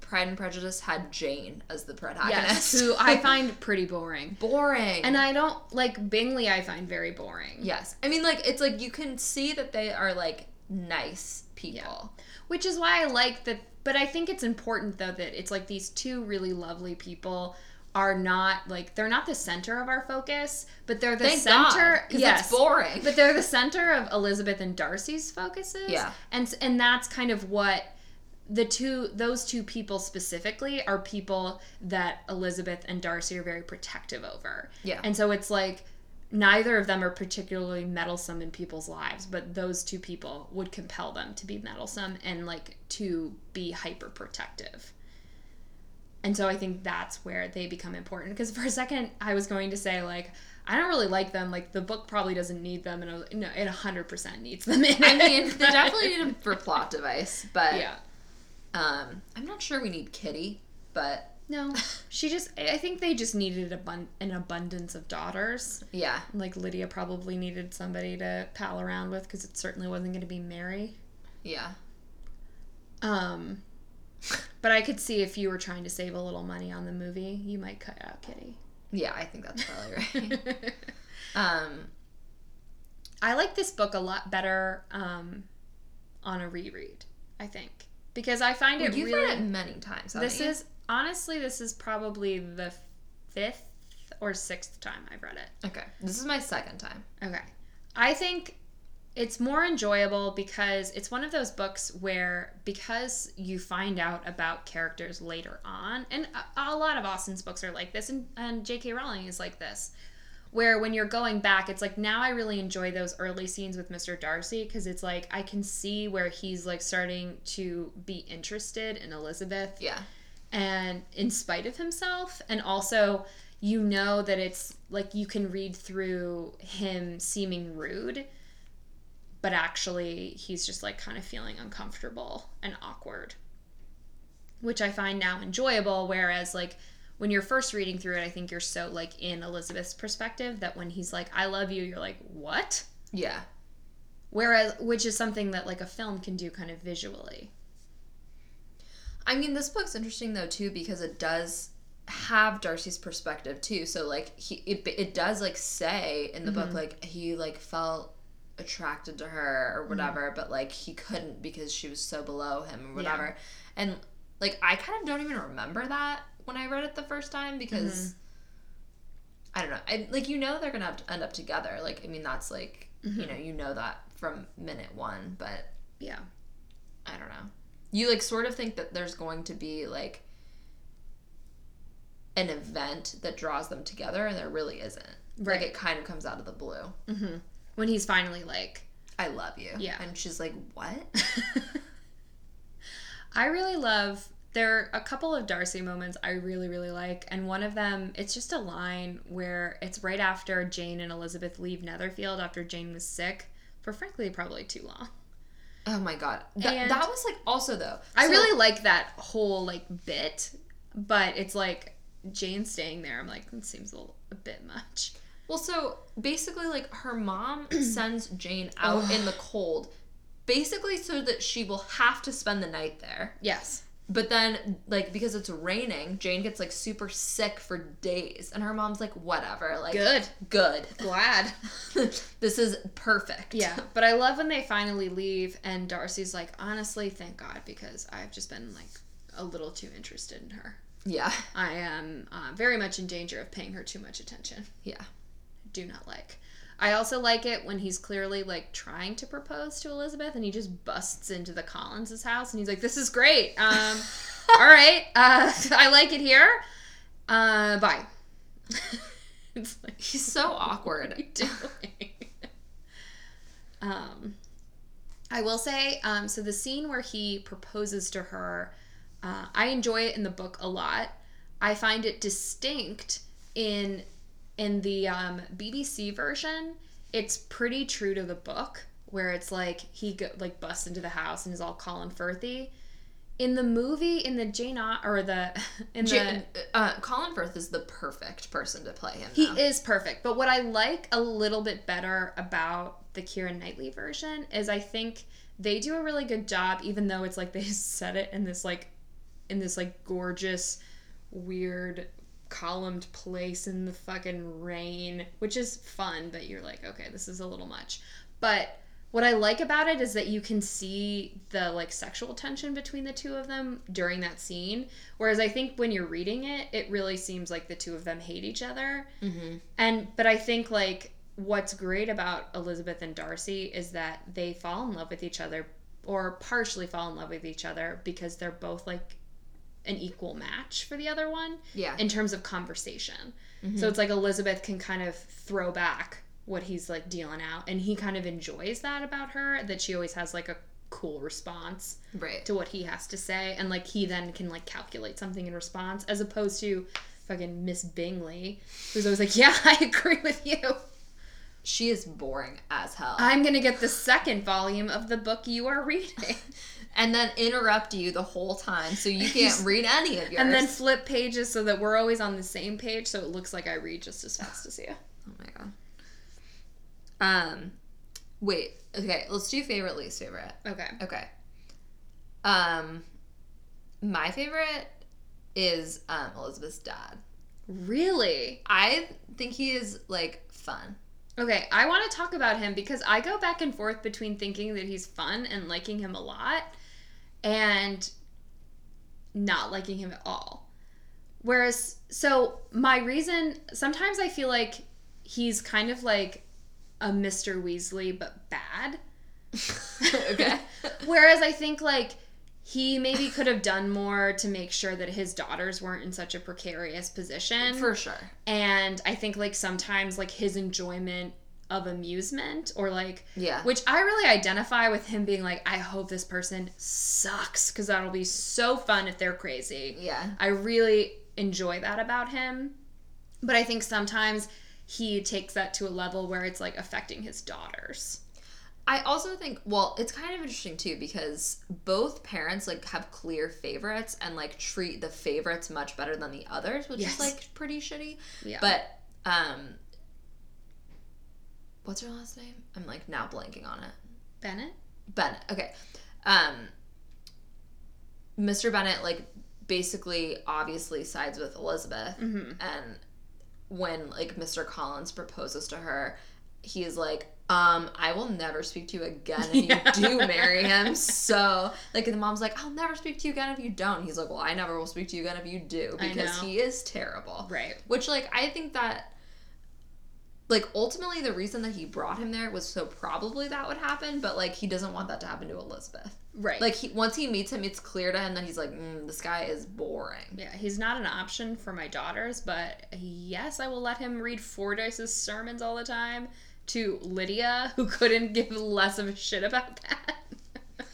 Pride and Prejudice had Jane as the protagonist. Yes, who I <laughs> find pretty boring, boring. and I don't like Bingley. I find very boring. yes, I mean, like it's like you can see that they are like nice people. which is why I like that. But I think it's important though that it's like these two really lovely people are not like they're not the center of our focus, but they're the Thank center. God, yes, it's boring. but they're the center of Elizabeth and Darcy's focuses. Yeah. and and that's kind of what the two those two people specifically are people that Elizabeth and Darcy are very protective over. Yeah. and so it's like neither of them are particularly meddlesome in people's lives, but those two people would compel them to be meddlesome and like to be hyper protective. And so I think that's where they become important. Because for a second, I was going to say like, I don't really like them. Like the book probably doesn't need them, and I was- no, it hundred percent needs them. In I mean, they <laughs> definitely need them for plot device, but yeah. um, I'm not sure we need Kitty, but No, <laughs> she just. I think they just needed abun- an abundance of daughters. yeah, Like Lydia probably needed somebody to pal around with because it certainly wasn't going to be Mary. yeah, Um, but I could see if you were trying to save a little money on the movie, you might cut out Kitty. yeah. I think that's probably right. <laughs> um, I like this book a lot better um, on a reread. I think because I find it you've really. read it many times. this you? is honestly this is probably the fifth or sixth time I've read it. okay. This is my second time. Okay. I think it's more enjoyable because it's one of those books where because you find out about characters later on and a, a lot of Austen's books are like this and, and J.K. Rowling is like this where when you're going back it's like now I really enjoy those early scenes with Mr. Darcy because it's like I can see where he's like starting to be interested in Elizabeth Yeah. and in spite of himself and also you know that it's like you can read through him seeming rude but actually he's just like kind of feeling uncomfortable and awkward which i find now enjoyable whereas like when you're first reading through it i think you're so like in elizabeth's perspective that when he's like i love you you're like what Yeah. whereas which is something that like a film can do kind of visually I mean, this book's interesting though too because it does have Darcy's perspective too. So like he, it, it does like say in the book mm-hmm. like he like felt attracted to her or mm-hmm. whatever, but like he couldn't because she was so below him or whatever. And like I kind of don't even remember that when I read it the first time because mm-hmm. I don't know. I like you know they're gonna have to end up together. Like I mean that's like you mm-hmm. know you know that from minute one, but yeah I don't know. You like sort of think that there's going to be like an event that draws them together, and there really isn't. Right. Like it kind of comes out of the blue. Mm-hmm. When he's finally like, I love you. Yeah. And she's like, what? <laughs> I really love there are a couple of Darcy moments I really really like and one of them it's just a line where it's right after Jane and Elizabeth leave Netherfield after Jane was sick for frankly probably too long. oh my god. That, And- that was like also though. I so- really like that whole like bit, but it's like Jane staying there. I'm like, it seems a, little, a bit much. Well, so basically, like her mom <clears throat> sends Jane out in the cold, basically so that she will have to spend the night there. Yes. But then, like because it's raining, Jane gets like super sick for days, and her mom's like, "Whatever, like Good. good. Glad. <laughs> this is perfect." Yeah, but I love when they finally leave and Darcy's like, honestly, thank God because I've just been like a little too interested in her. yeah, I am uh, very much in danger of paying her too much attention. yeah. Do not like. I also like it when he's clearly like trying to propose to Elizabeth and he just busts into the Collinses' house and he's like, "This is great. Um, <laughs> all right, uh, <laughs> I like it here. Uh, bye." <laughs> it's like, He's so awkward. what are you doing? um, I will say, um, so the scene where he proposes to her, uh, I enjoy it in the book a lot. I find it distinct in in the um, BBC version. It's pretty true to the book, where it's like he go, like busts into the house and is all Colin Firthy. In the movie, in the Jane Au- or the <laughs> in the Jane, uh, Colin Firth is the perfect person to play him. he though. is perfect. But what I like a little bit better about the Keira Knightley version is I think they do a really good job, even though it's like they <laughs> set it in this like in this like gorgeous, weird columned place in the fucking rain, which is fun, but you're like, okay, this is a little much. But what I like about it is that you can see the like sexual tension between the two of them during that scene. Whereas I think when you're reading it, it really seems like the two of them hate each other. Mm-hmm. And but I think like what's great about Elizabeth and Darcy is that they fall in love with each other or partially fall in love with each other because they're both like an equal match for the other one Yeah. in terms of conversation. So mm-hmm. it's like Elizabeth can kind of throw back what he's like dealing out and he kind of enjoys that about her that she always has like a cool response right. to what he has to say and like he then can like calculate something in response as opposed to fucking Miss Bingley who's always like, <laughs> "Yeah, <laughs> I agree with you. She is boring as hell. I'm going to get the second volume of the book you are reading." <laughs> and then interrupt you the whole time so you can't <laughs> read any of yours. and then flip pages so that we're always on the same page so it looks like I read just as fast as you. oh my god. Um, wait. Okay, let's do favorite least favorite. Okay. Okay. Um, my favorite is um Elizabeth's dad. Really? I think he is like fun. Okay, I want to talk about him because I go back and forth between thinking that he's fun and liking him a lot and not liking him at all. Whereas, so my reason, sometimes I feel like he's kind of like a Mr. Weasley, but bad. <laughs> okay. <laughs> Whereas I think like he maybe could have done more to make sure that his daughters weren't in such a precarious position. For sure. and I think like sometimes like his enjoyment of amusement or like Yeah. which I really identify with him being like I hope this person sucks cuz that'll be so fun if they're crazy. Yeah. I really enjoy that about him. But I think sometimes he takes that to a level where it's like affecting his daughters. I also think well, it's kind of interesting too because both parents like have clear favorites and like treat the favorites much better than the others, which Yes. is like pretty shitty. Yeah. But um what's her last name? I'm like now blanking on it. Bennet? Bennet. Okay. Um Mr. Bennet like basically obviously sides with Elizabeth Mhm. and when like Mr. Collins proposes to her, he is like, um, I will never speak to you again if Yeah. you do <laughs> marry him. So like the mom's like, I'll never speak to you again if you don't. He's like, Well, I never will speak to you again if you do because he is terrible. Right. Which like I think that like ultimately the reason that he brought him there was so probably that would happen, but like he doesn't want that to happen to Elizabeth. Right. Like he once he meets him, it's clear to him that he's like, mm, this guy is boring. Yeah, he's not an option for my daughters, but yes, I will let him read Fordyce's sermons all the time to Lydia, who couldn't give less of a shit about that. <laughs>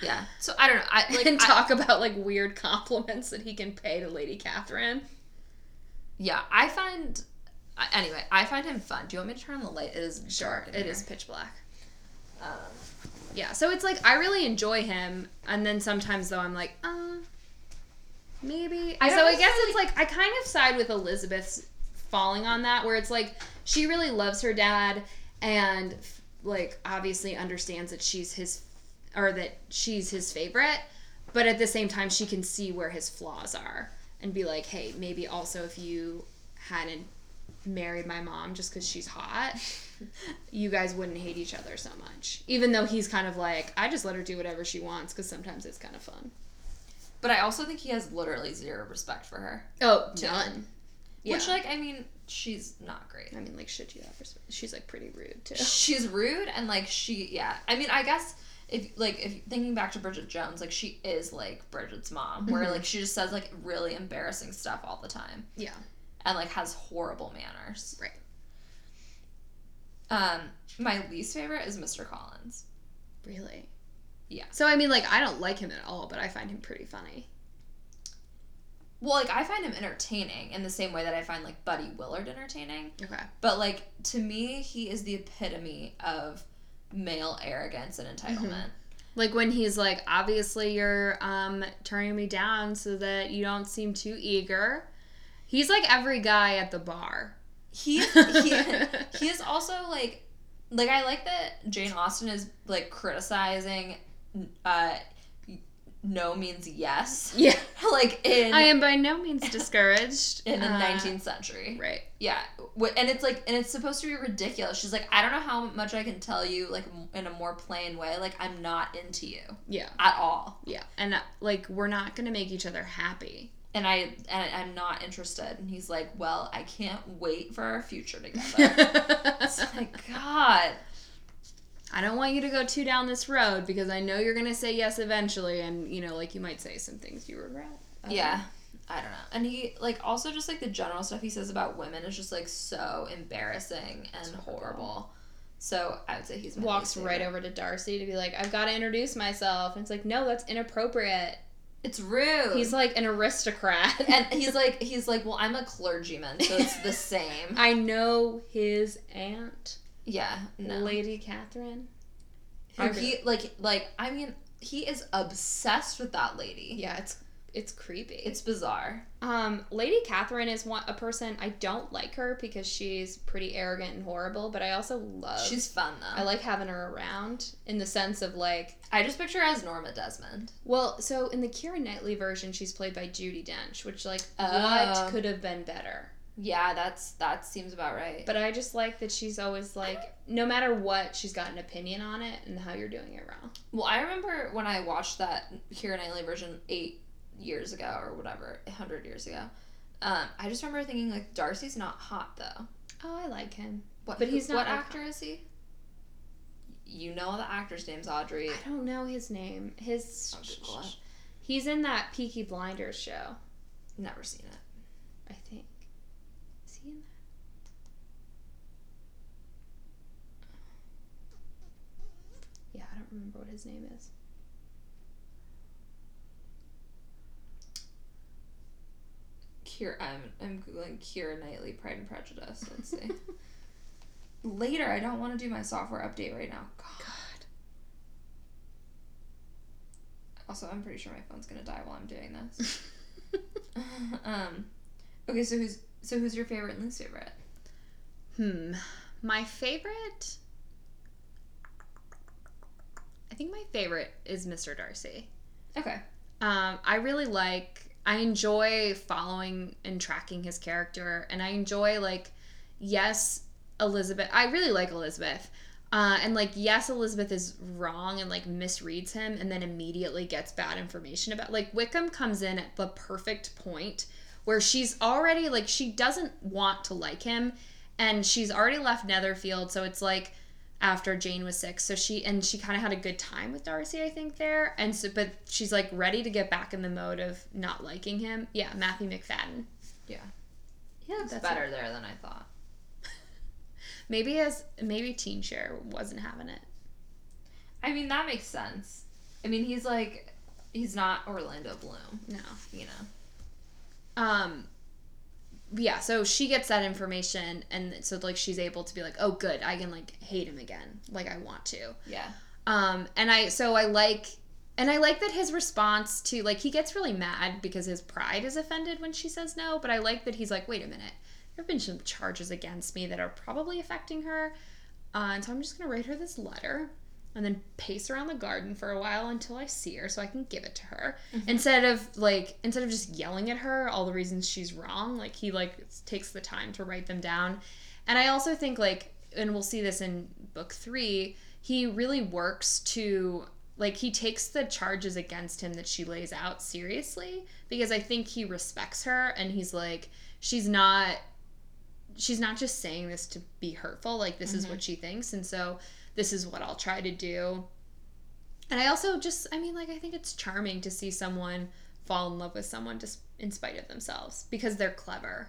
Yeah. So I don't know. I like and I- talk about like weird compliments that he can pay to Lady Catherine. yeah, I find I- anyway, I find him fun. Do you want me to turn on the light? It is dark in it is pitch black. Um, Yeah, so it's like I really enjoy him, and then sometimes though I'm like, uh, maybe. I so I guess it's like I kind of side with Elizabeth's falling on that, where it's like she really loves her dad, and like obviously understands that she's his, or that she's his favorite, but at the same time she can see where his flaws are and be like, hey, maybe also if you hadn't married my mom just because she's hot you guys wouldn't hate each other so much. Even though he's kind of like, I just let her do whatever she wants because sometimes it's kind of fun. but I also think he has literally zero respect for her. Oh, none. Yeah. Which like I mean, she's not great. I mean, like, should you have respect? She's like pretty rude too. <laughs> She's rude and like she yeah. I mean, I guess if like if thinking back to Bridget Jones, like she is like Bridget's mom, where Mhm. like she just says like really embarrassing stuff all the time Yeah. And like has horrible manners. Right. Um, my least favorite is Mr. Collins. Really. Yeah. So I mean, like, I don't like him at all, but I find him pretty funny. Well, like I find him entertaining in the same way that I find like Buddy Willard entertaining. Okay. But like to me, he is the epitome of male arrogance and entitlement. Like when he's like, obviously you're um turning me down so that you don't seem too eager. He's like every guy at the bar. He <laughs> he he is also like like I like that Jane Austen is like criticizing uh no means yes. Yeah. <laughs> like in I am by no means discouraged. <laughs> in the Uh, 19th century. Right. Yeah, and it's like, and it's supposed to be ridiculous. She's like, I don't know how much I can tell you, like in a more plain way. Like I'm not into you Yeah. at all, Yeah. And uh, like we're not gonna make each other happy. And I and I'm not interested. And he's like, Well, I can't wait for our future together. <laughs> it's like God. I don't want you to go too down this road because I know you're gonna say yes eventually, and you know, like you might say some things you regret. Um, Yeah. I don't know. And he like also just like the general stuff he says about women is just like so embarrassing and horrible. horrible. So I would say he's Walks right over to Darcy to be like, "I've got to introduce myself," and it's like, "No, that's inappropriate." It's rude. He's like an aristocrat, <laughs> and he's <laughs> like he's like, well, I'm a clergyman, so it's the <laughs> same. I know his aunt, Yeah, no. Lady Catherine. Who he like like I mean he is obsessed with that lady. Yeah, it's it's creepy. It's bizarre. Um, Lady Catherine is one a person I don't like her because she's pretty arrogant and horrible, but I also love. She's fun though. I like having her around in the sense of like, I just picture her as Norma Desmond. well, so in the Keira Knightley version, she's played by Judi Dench, which like Oh. what could have been better. Yeah, that's that seems about right. But I just like that she's always like, no matter what, she's got an opinion on it and how you're doing it wrong. well, I remember when I watched that Keira Knightley version eight years ago or whatever, hundred years ago. Um, I just remember thinking like Darcy's not hot though. Oh, I like him. What, But he's not What like- actor is he? You know the actor's name's Audrey. I don't know his name. His Google he's in that Peaky Blinders show. Never seen it. I think. Is he in that? Yeah, I don't remember what his name is. Keira, I'm I'm googling Keira Knightley Pride and Prejudice. Let's see. <laughs> Later, I don't want to do my software update right now. God. God. Also, I'm pretty sure my phone's gonna die while I'm doing this. <laughs> <laughs> um, okay, so who's so who's your favorite and least favorite? hmm. My favorite. I think my favorite is Mr. Darcy. Okay. Um, I really like. I enjoy following and tracking his character, and I enjoy like, yes, Elizabeth. I really like Elizabeth, uh, and like, yes, Elizabeth is wrong and like misreads him, and then immediately gets bad information about. Like Wickham comes in at the perfect point where she's already like she doesn't want to like him, and she's already left Netherfield, so it's like after Jane was sick. So she and she kind of had a good time with Darcy, I think there. And so but she's like ready to get back in the mode of not liking him. Yeah, Matthew Macfadyen. Yeah, it's That's better there than I thought. <laughs> Maybe as maybe Teen Share wasn't having it. I mean, that makes sense. I mean, he's like, he's not Orlando Bloom, No. you know. Um yeah, so she gets that information and so like she's able to be like, "Oh good, I can like hate him again like I want to." Yeah. Um and I so I like and I like that his response to like he gets really mad because his pride is offended when she says no, but I like that he's like, "Wait a minute. There've been some charges against me that are probably affecting her." Uh, and so I'm just to write her this letter and then pace around the garden for a while until I see her so I can give it to her. Mm-hmm. Instead of like instead of just yelling at her all the reasons she's wrong, like he like takes the time to write them down. And I also think like and we'll see this in book 3, he really works to like he takes the charges against him that she lays out seriously because I think he respects her and he's like she's not she's not just saying this to be hurtful like this is what mm-hmm. she thinks and so this is what I'll try to do. And I also just I mean like I think it's charming to see someone fall in love with someone just in spite of themselves because they're clever.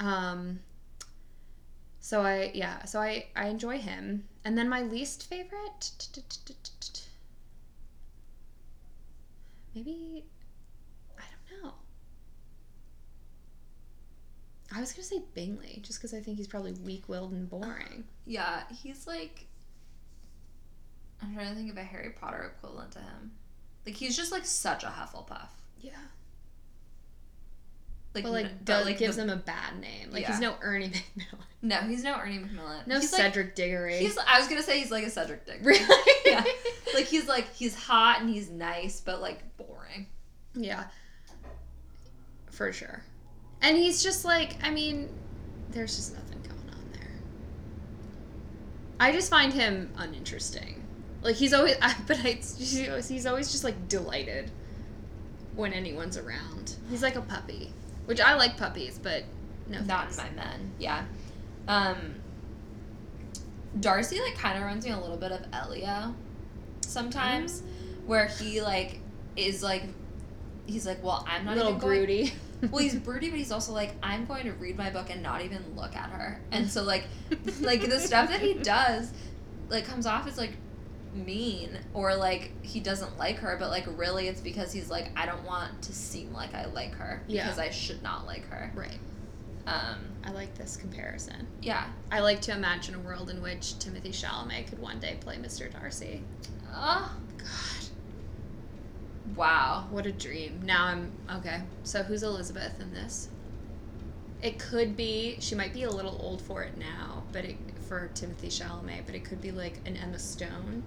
Um so I yeah, so I I enjoy him. And then my least favorite maybe I don't know. I was gonna say Bingley, just because I think he's probably weak-willed and boring. Yeah, he's like. I'm trying to think of a Harry Potter equivalent to him. Like he's just like such a Hufflepuff. Yeah, Like, but like n- does, like gives the- him a bad name. Like Yeah. he's no Ernie <laughs> McMillan, No, he's no Ernie Macmillan. no he's like, Cedric Diggory. he's. I was gonna say he's like a Cedric Diggory. really, Yeah. <laughs> Like he's like he's hot and he's nice, but like boring. yeah, for sure. And he's just like, I mean, there's just nothing going on there. I just find him uninteresting. Like he's always, <laughs> but I, he's always- just like delighted when anyone's around. He's like a puppy, which I like puppies, but no, Not in my men. Yeah. Um. Darcy like kind of reminds me a little bit of Elio, sometimes, where he like is like, he's like, well, I'm not little even going- broody. <laughs> well, he's <laughs> broody, but he's also like, I'm going to read my book and not even look at her. And so like, like the stuff that he does, like comes off as like mean or like he doesn't like her, but like really it's because he's like, I don't want to seem like I like her Yeah. because I should not like her. right. Um, I like this comparison. yeah. I like to imagine a world in which Timothée Chalamet could one day play Mr. Darcy. Oh, God, wow. what a dream. Now I'm okay. So who's Elizabeth in this? It could be she might be a little old for it now, but it, for Timothée Chalamet, but it could be like an Emma Stone.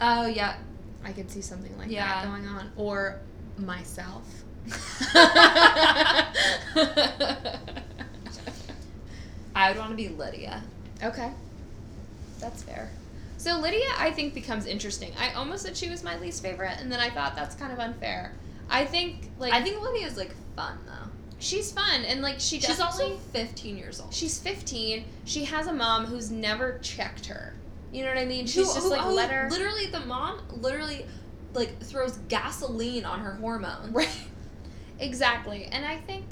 Oh yeah. I could see something like Yeah. that going on, or myself. <laughs> I would want to be Lydia. Okay. That's fair. So Lydia, I think, becomes interesting. I almost said she was my least favorite, and then I thought that's kind of unfair. I think, like, I think Lydia's like fun though. she's fun, and like she She's also 15 years old. she's 15. She has a mom who's never checked her. You know what I mean? She's Who- just who- like who let her. Literally, the mom literally like throws gasoline on her hormones. Right. Exactly, and I think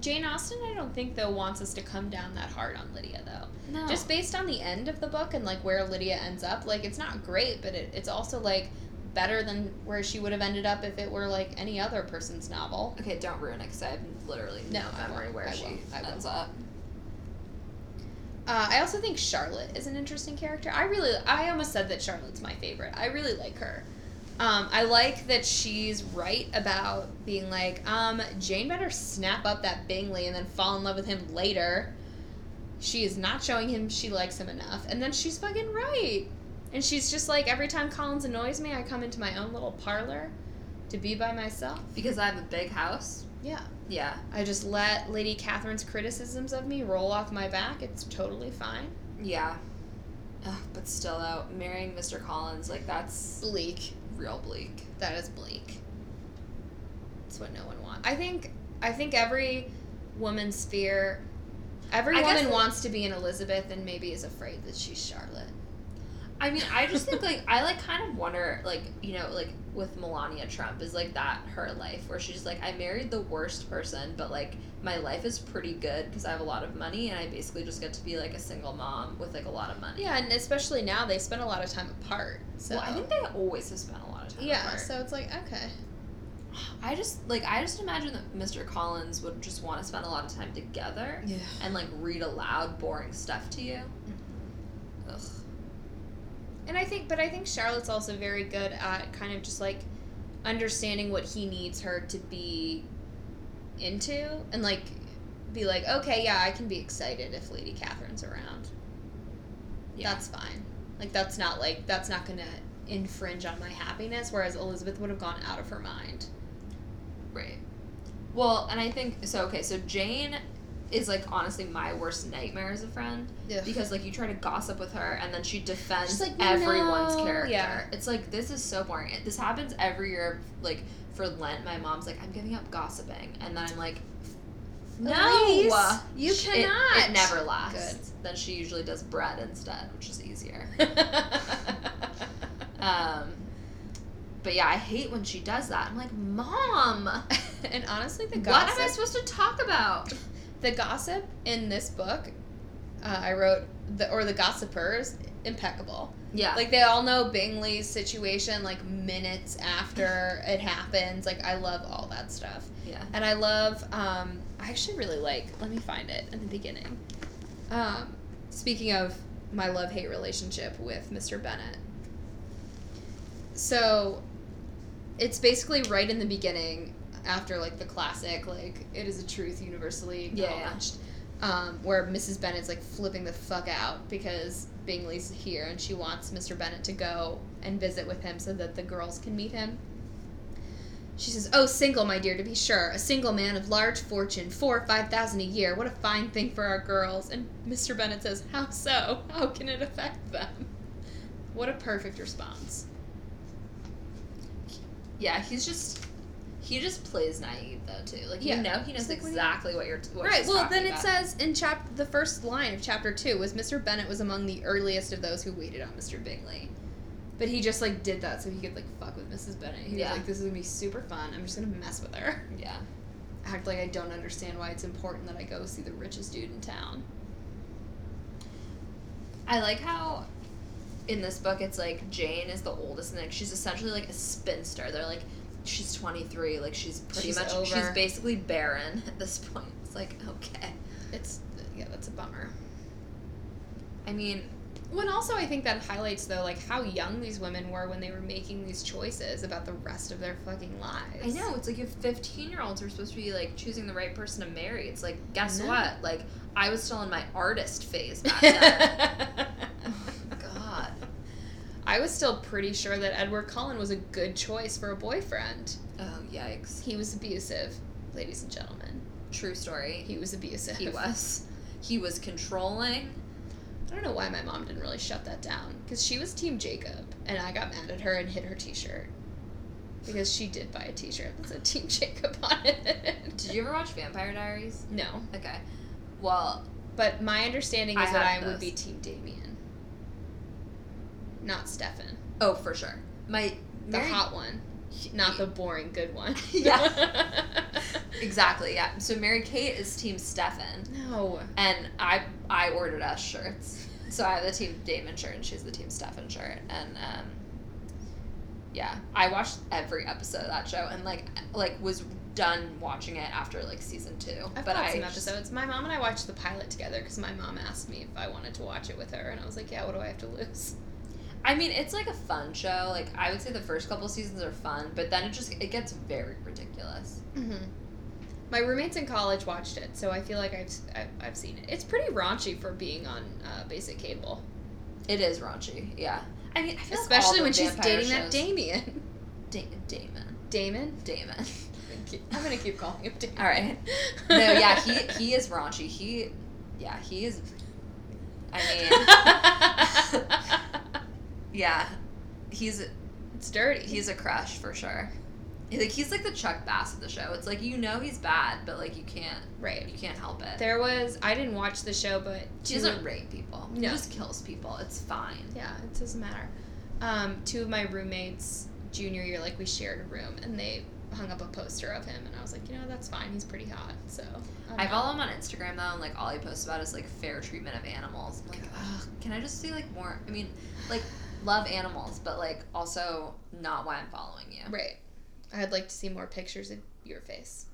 Jane Austen. I don't think though wants us to come down that hard on Lydia though. No. just based on the end of the book and like where Lydia ends up, like it's not great, but it, it's also like better than where she would have ended up if it were like any other person's novel. okay, don't ruin it because I have literally no, No, memory where I she ends up. Uh, I also think Charlotte is an interesting character. I really, I almost said that Charlotte's my favorite. I really like her. Um, I like that she's right about being like, um, Jane better snap up that Bingley and then fall in love with him later. She is not showing him she likes him enough, and then she's fucking right. And she's just like, every time Collins annoys me, I come into my own little parlor to be by myself. Because I have a big house. Yeah. Yeah. I just let Lady Catherine's criticisms of me roll off my back. It's totally fine. Yeah. Ugh, but still, though, marrying Mr. Collins, like, that's Bleak. real bleak. That is bleak. That's what no one wants. I think I think every woman's fear every I woman the- wants to be an Elizabeth and maybe is afraid that she's Charlotte. I mean, I just think like I like kind of wonder like you know like with Melania Trump is like that her life where she's like I married the worst person but like my life is pretty good because I have a lot of money and I basically just get to be like a single mom with like a lot of money. Yeah, and especially now they spend a lot of time apart. So Well, I think they always have spent a lot of time. yeah, apart. so it's like okay. I just like I just imagine that Mr. Collins would just want to spend a lot of time together Yeah. and like read aloud boring stuff to you. Mm-hmm. Ugh. And I think, but I think Charlotte's also very good at kind of just like understanding what he needs her to be into and like be like, okay, yeah, I can be excited if Lady Catherine's around. Yeah. That's fine. Like, that's not like, that's not gonna infringe on my happiness, whereas Elizabeth would have gone out of her mind. Right. Well, and I think so. Okay, so Jane is like honestly my worst nightmare as a friend because like you try to gossip with her and then she defends like, everyone's "No." character. Yeah. It's like this is so boring. It- This happens every year. Like for Lent, my mom's like, "I'm giving up gossiping," and then I'm like, "No, Elise, you Sh- it- cannot." It, never lasts. Then she usually does bread instead, which is easier. <laughs> Um, but yeah, I hate when she does that. I'm like, Mom, <laughs> and honestly, the what am I supposed to talk about? The gossip in this book, uh, I wrote the or the gossipers impeccable. Yeah, Like they all know Bingley's situation like minutes after <laughs> it happens. Like I love all that stuff. yeah, And I love um I actually really like let me find it in the beginning. Um speaking of my love-hate relationship with Mr. Bennet. So it's basically right in the beginning after like the classic like it is a truth universally Yeah, yeah. acknowledged. Um, where Mrs. Bennet's like flipping the fuck out because Bingley's here and she wants Mr. Bennet to go and visit with him so that the girls can meet him. She says, "Oh, single, my dear, to be sure. A single man of large fortune, four or five thousand a year. What a fine thing for our girls." And Mr. Bennet says, "How so? How can it affect them?" What a perfect response. yeah. He's just he just plays naive though too. Like Yeah. you know, he knows like exactly what you're what right. she's Well, talking then it says in chap the first line of chapter two was Mr. Bennet was among the earliest of those who waited on Mr. Bingley. But he just like did that so he could like fuck with Mrs. Bennet. He Yeah. was like, "This is gonna be super fun. I'm just gonna mess with her." yeah, Act like I don't understand why it's important that I go see the richest dude in town. I like how in this book it's like Jane is the oldest and like she's essentially like a spinster. They're like she's 23, like she's pretty She's much over. she's basically barren at this point. It's like okay. It's yeah, that's a bummer. I mean, When also I think that highlights though like how young these women were when they were making these choices about the rest of their fucking lives. I know it's like if 15 year olds are supposed to be like choosing the right person to marry. It's like guess what? Like I was still in my artist phase back <laughs> then. oh, God. I was still pretty sure that Edward Cullen was a good choice for a boyfriend. Oh yikes! He was abusive, ladies and gentlemen. True story. He was abusive. He was. He was controlling. I don't know why my mom didn't really shut that down because she was Team Jacob, and I got mad at her and hit her T-shirt because she did buy a T-shirt that said Team Jacob on it. <laughs> Did you ever watch Vampire Diaries? No, Okay. Well, but my understanding I is that I have would be Team Damien, not Stefan, oh for sure. My the Mary- hot one, not the boring good one. <laughs> Yeah. <laughs> Exactly. Yeah. So Mary Kate is Team Stefan, no. and I I ordered us shirts. So I have the Team Damon shirt, and she's the Team Stefan shirt, and um. Yeah, I watched every episode of that show, and like like was done watching it after like season two. I've but I some just- episodes. My mom and I watched the pilot together because my mom asked me if I wanted to watch it with her, and I was like, "Yeah, what do I have to lose?" I mean, it's like a fun show. Like I would say the first couple seasons are fun, but then it just it gets very ridiculous. Mm-hmm. My roommates in college watched it, so I feel like I've I've, I've seen it. It's pretty raunchy for being on uh, basic cable, It is raunchy, yeah. I mean, I feel like especially all when she's dating that shows- Damien. Da- Damon. Damon. Damon. <laughs> I'm gonna keep calling him Damon. All right. No, yeah, he he is raunchy. He, yeah, he is. I mean, <laughs> <laughs> yeah, he's it's dirty. he's a crush for sure. Like he's like the Chuck Bass of the show. It's like you know he's bad, but like you can't Right. you can't help it. There was I didn't watch the show, but She doesn't rape people. He just kills people. It's fine. Yeah, it doesn't matter. Um, two of my roommates junior year, like we shared a room, and they hung up a poster of him, and I was like, you know, that's fine. He's pretty hot. So I'm I follow him on Instagram though, and like all he posts about is like fair treatment of animals. I'm like, ugh, can I just see like more? I mean, like love animals, but like also not why I'm following you. Right. I'd like to see more pictures of your face.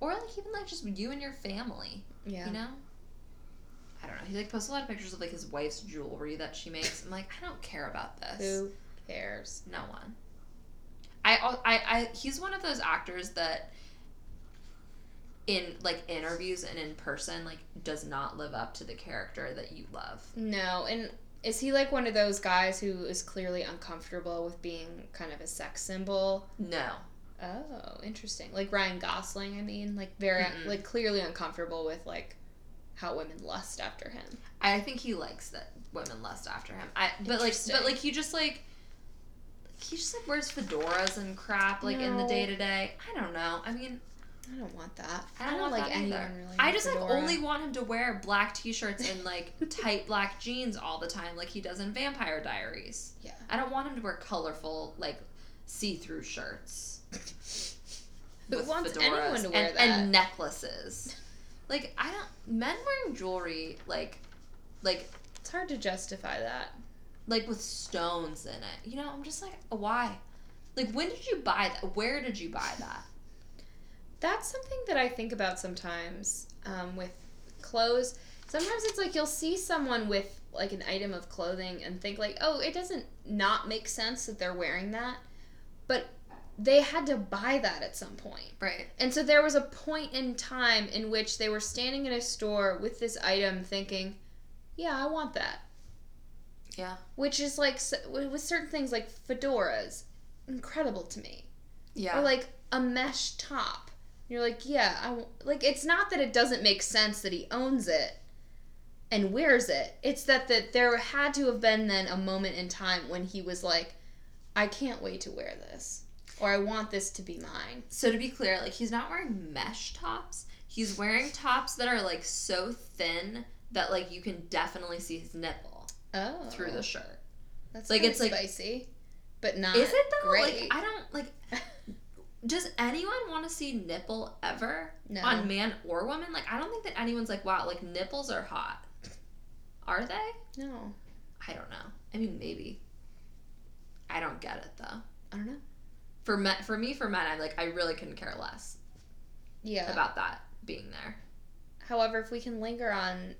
Or like even like just you and your family. Yeah. You know? I don't know. He like posts a lot of pictures of like his wife's jewelry that she makes. I'm like, I don't care about this. Who cares? No one. I, I, I, he's one of those actors that, in like interviews and in person, like does not live up to the character that you love. No, and is he like one of those guys who is clearly uncomfortable with being kind of a sex symbol? No. Oh, interesting. Like Ryan Gosling, I mean, like very Mm-mm. like clearly uncomfortable with like how women lust after him. I think he likes that women lust after him. I, but like, but like he just like. He just like wears fedoras and crap like in the day to day. I don't know. I mean, I don't want that. I don't, want like that anyone either. really. I just like only want him to wear black t-shirts and like <laughs> tight black jeans all the time, like he does in Vampire Diaries. Yeah. I don't want him to wear colorful like see-through shirts. <laughs> Who wants anyone to wear and, that? and necklaces? Like I don't men wearing jewelry like like It's hard to justify that. like with stones in it. You know, I'm just like why? Like when did you buy that? Where did you buy that? That's something that I think about sometimes um, with clothes. Sometimes it's like you'll see someone with like an item of clothing and think like, oh, it doesn't not make sense that they're wearing that, but they had to buy that at some point. Right. And so there was a point in time in which they were standing in a store with this item thinking, yeah, I want that. Yeah. Which is like, with certain things like fedoras, incredible to me. Yeah. or like a mesh top. You're like, yeah, I like. It's not that it doesn't make sense that he owns it and wears it. It's that that there had to have been then a moment in time when he was like, I can't wait to wear this, or I want this to be mine. So to be clear, like he's not wearing mesh tops. He's wearing tops that are like so thin that like you can definitely see his nipple Oh, through the shirt. That's like, it's it's like- spicy, but not. Is it though? Great. Like I don't like. <laughs> Does anyone want to see nipple ever no. on man or woman? Like I don't think that anyone's like, wow, like nipples are hot. Are they? no, I don't know. I mean, maybe. I don't get it though. I don't know. For men, for me, for men, I like I really couldn't care less Yeah. about that being there. However, if we can linger on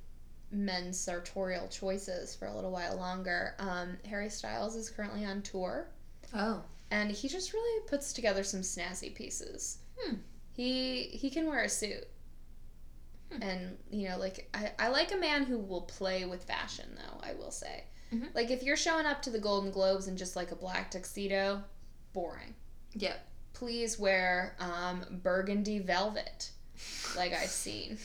men's sartorial choices for a little while longer, um, Harry Styles is currently on tour, Oh. And he just really puts together some snazzy pieces. Hmm. He he can wear a suit, Hmm. and you know, like I, I like a man who will play with fashion, though. I will say, Mhm. like if you're showing up to the Golden Globes in just like a black tuxedo, boring. Yep. Please wear um, burgundy velvet, like I've <laughs> seen.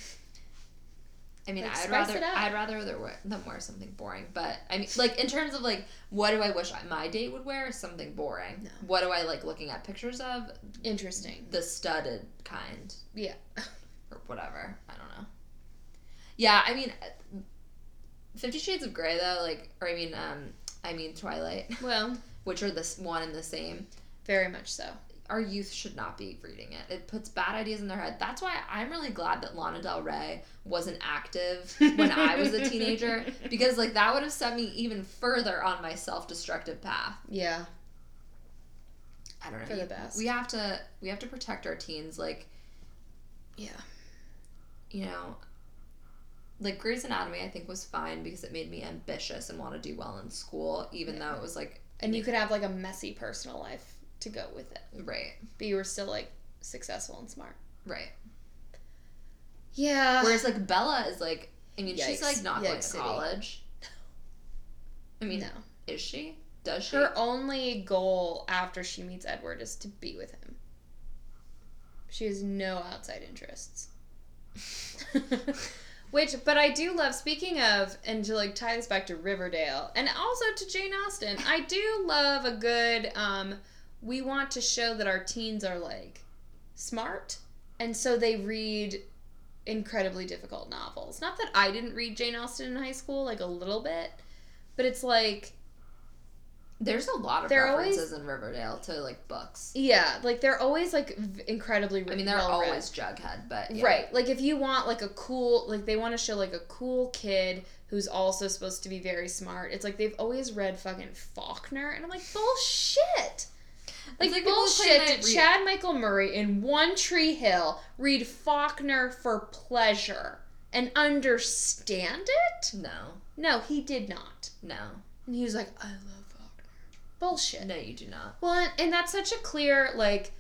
I mean, Like, I'd rather. I'd rather them wear, something boring. But I mean, like in terms of like, what do I wish I, my date would wear? Something boring. No. What do I like looking at pictures of? Interesting. The studded kind Yeah. or whatever. I don't know. Yeah, I mean, Fifty Shades of Grey though, like, or I mean, um, I mean Twilight, Well, <laughs> which are this one and the same. very much so. Our youth should not be reading it. It puts bad ideas in their head. That's why I'm really glad that Lana Del Rey wasn't active when I was a teenager <laughs> because like that would have sent me even further on my self-destructive path. Yeah. I don't know. For the best. We have to we have to protect our teens like Yeah. you know, like Grey's Anatomy, I think was fine because it made me ambitious and want to do well in school, even Yeah. though it was like And you could have like a messy personal life to go with it, right, but you were still like successful and smart. right. Yeah. Whereas like Bella is like, I mean, she's like not going Yikes to city. college. I mean, no. is she? Does she? Her only goal after she meets Edward is to be with him. She has no outside interests. <laughs> <laughs> Which, but I do love. Speaking of, and to like tie this back to Riverdale, and also to Jane Austen, I do love a good um, we want to show that our teens are like smart, and so they read incredibly difficult novels. Not that I didn't read Jane Austen in high school, like a little bit, but it's like There's a lot of They're references in Riverdale to like books. yeah, like they're always like v- incredibly. I mean, they're well read. always Jughead, but yeah. Right. Like if you want like a cool like they want to show like a cool kid who's also supposed to be very smart. It's like they've always read fucking Faulkner and I'm like bullshit. Like, like people who claim bullshit. Did read- Chad Michael Murray in One Tree Hill read Faulkner for pleasure and understand it? No, No, he did not. no, And he was like, I love Faulkner. Bullshit. no, you do not. Well, and, and that's such a clear like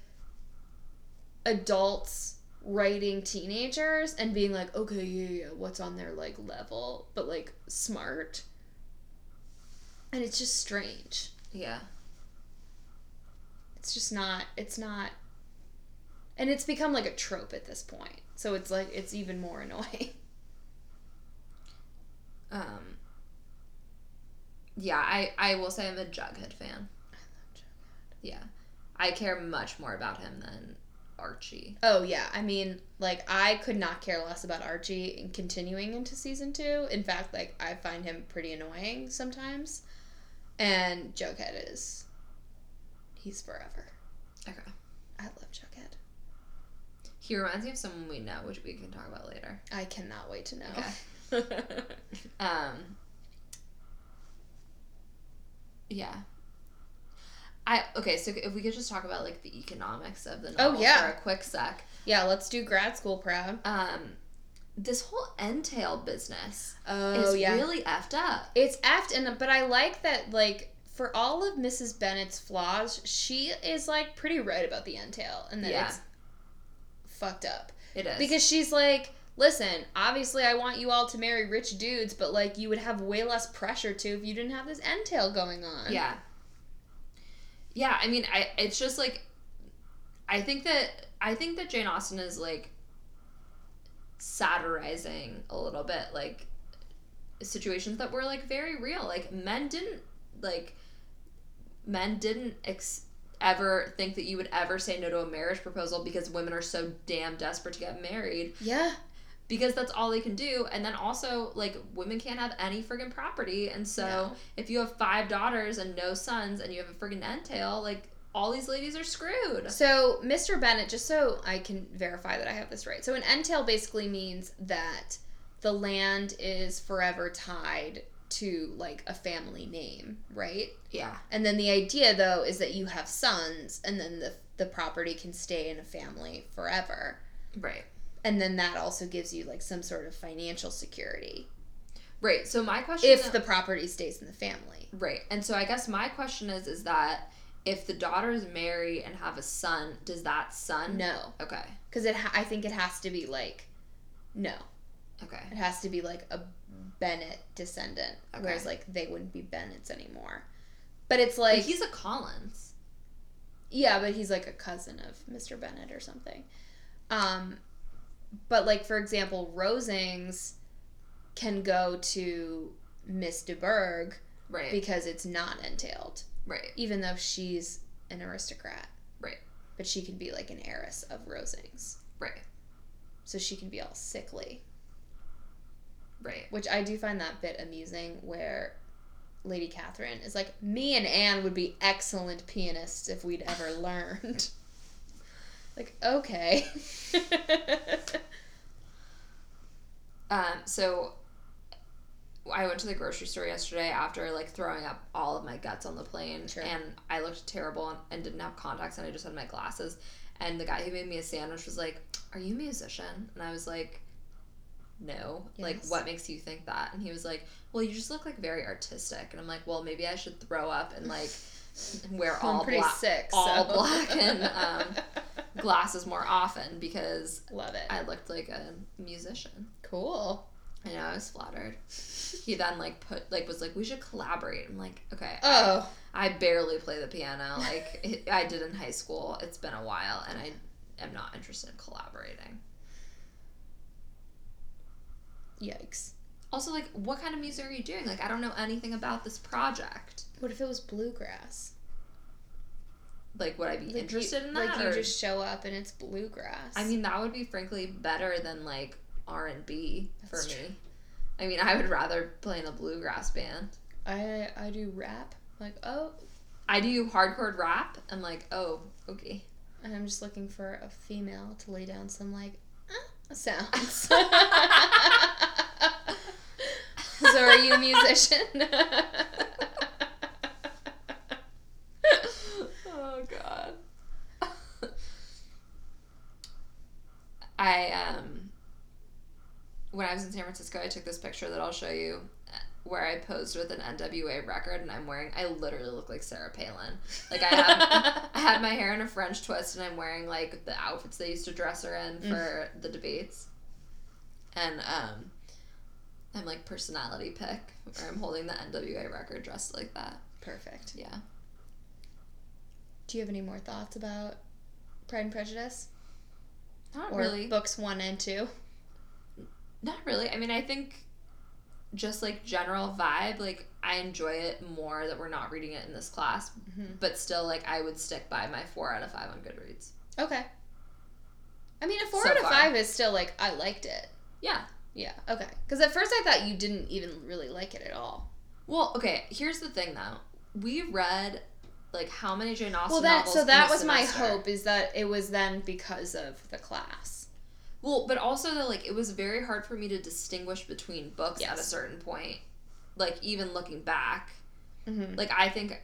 adults writing teenagers and being like, okay, yeah, yeah, what's on their like level, but like smart. And it's just strange. Yeah, It's just not. It's not. And it's become like a trope at this point. So it's like it's even more <laughs> annoying. um, yeah. I I will say I'm a Jughead fan. Yeah, I care much more about him than Archie. Oh yeah, I mean, like I could not care less about Archie and continuing into season two. In fact, like I find him pretty annoying sometimes, and Jughead is, he's forever. Okay. I love Jughead. He reminds me of someone we know, which we can talk about later. I cannot wait to know. Okay. <laughs> Um. Yeah. I okay. So if we could just talk about like the economics of the Oh, novel yeah. for a quick sec. yeah, let's do grad school proud. Um, this whole entail business Oh is yeah, really effed up. it's effed, and but I like that like. For all of Mrs. Bennet's flaws, she is like pretty right about the entail and that Yeah. it's fucked up. It is Because she's like, listen, obviously I want you all to marry rich dudes, but like you would have way less pressure to if you didn't have this entail going on. Yeah. Yeah, I mean, I it's just like I think that I think that Jane Austen is like satirizing a little bit like situations that were like very real. Like men didn't like men didn't ex- ever think that you would ever say no to a marriage proposal because women are so damn desperate to get married Yeah. because that's all they can do. And then also, like, women can't have any friggin' property. And so, No. if you have five daughters and no sons and you have a friggin' entail, like, all these ladies are screwed. So, Mr. Bennet, just so I can verify that I have this right. So, an entail basically means that the land is forever tied to like a family name, right? Yeah. And then the idea though is that you have sons and then the the property can stay in a family forever. Right. And then that also gives you like some sort of financial security Right. So, my question if the property stays in the family. Right. And so, I guess my question is is that if the daughters marry and have a son, does that son. No, Okay. because it ha- I think it has to be like no, Okay. it has to be like a Bennet descendant, Okay. whereas like they wouldn't be Bennets anymore. But it's But like he's a Collins. Yeah, but he's like a cousin of Mr. Bennet or something. Um, but like for example, Rosings can go to Miss de Bourgh Right. because it's not entailed, right. even though she's an aristocrat. Right. But she can be like an heiress of Rosings, Right. so she can be all sickly. Right. Which I do find that bit amusing, where Lady Catherine is like, "Me and Anne would be excellent pianists if we'd ever learned." <laughs> like, okay. <laughs> Um, so I went to the grocery store yesterday after like throwing up all of my guts on the plane, Sure. and I looked terrible and, and didn't have contacts, and I just had my glasses. And the guy who made me a sandwich was like, "Are you a musician?" And I was like, "No." Like, what makes you think that? And he was like, "Well, you just look like very artistic." And I'm like, "Well, maybe I should throw up and like <laughs> wear all I'm pretty black, sick. all so. black and um, <laughs> glasses more often because Love it. I looked like a musician." cool. I know, I was flattered. <laughs> He then like put like was like we should collaborate. I'm like, okay. I- Oh, I, barely play the piano. Like I did in high school. It's been a while, and I am not interested in collaborating. Yikes! Also, like, what kind of music are you doing? Like, I don't know anything about this project. What if it was bluegrass? like would I be Like you- interested in that? Like you just show up and it's bluegrass. I mean, that would be frankly better than like R and B for That's me. I mean, I would rather play in a bluegrass band. I I do rap. Like oh, I do hardcore rap. I'm like, oh, okay. and I'm just looking for a female to lay down some like uh, sounds. <laughs> <laughs> so are you a musician? <laughs> oh god. I um when I was in San Francisco, I took this picture that I'll show you uh, where I posed with an NWA record and I'm wearing I literally look like Sarah Palin. Like I have <laughs> I had my hair in a French twist and I'm wearing like the outfits they used to dress her in for the debates. And um I'm like personality pick where I'm holding the NWA record dressed like that. Perfect. Yeah. Do you have any more thoughts about Pride and Prejudice Not or really. books one and two? Not really. I mean, I think just like general vibe, like I enjoy it more that we're not reading it in this class, Mhm. but still, like I would stick by my four out of five on Goodreads. Okay. I mean, a four So out of far. five is still like I liked it. Yeah. Yeah. Okay. Because at first I thought you didn't even really like it at all. Well, okay. Here's the thing, though. We read like how many Jane Austen well, that novels so that was my hope is that it was then because of the class. Well, but also that like it was very hard for me to distinguish between books at a certain point. Like even looking back, Mm-hmm. like I think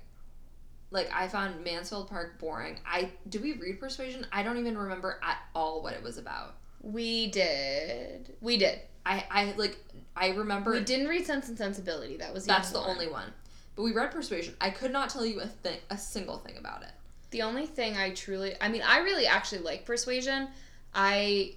like I found Mansfield Park boring. I do we read Persuasion? I don't even remember at all what it was about. We did. We did. I I like I remember We didn't read Sense and Sensibility. That was the that's the only one. only one. But we read Persuasion. I could not tell you a thing a single thing about it. The only thing I truly, I mean, I really actually like Persuasion. I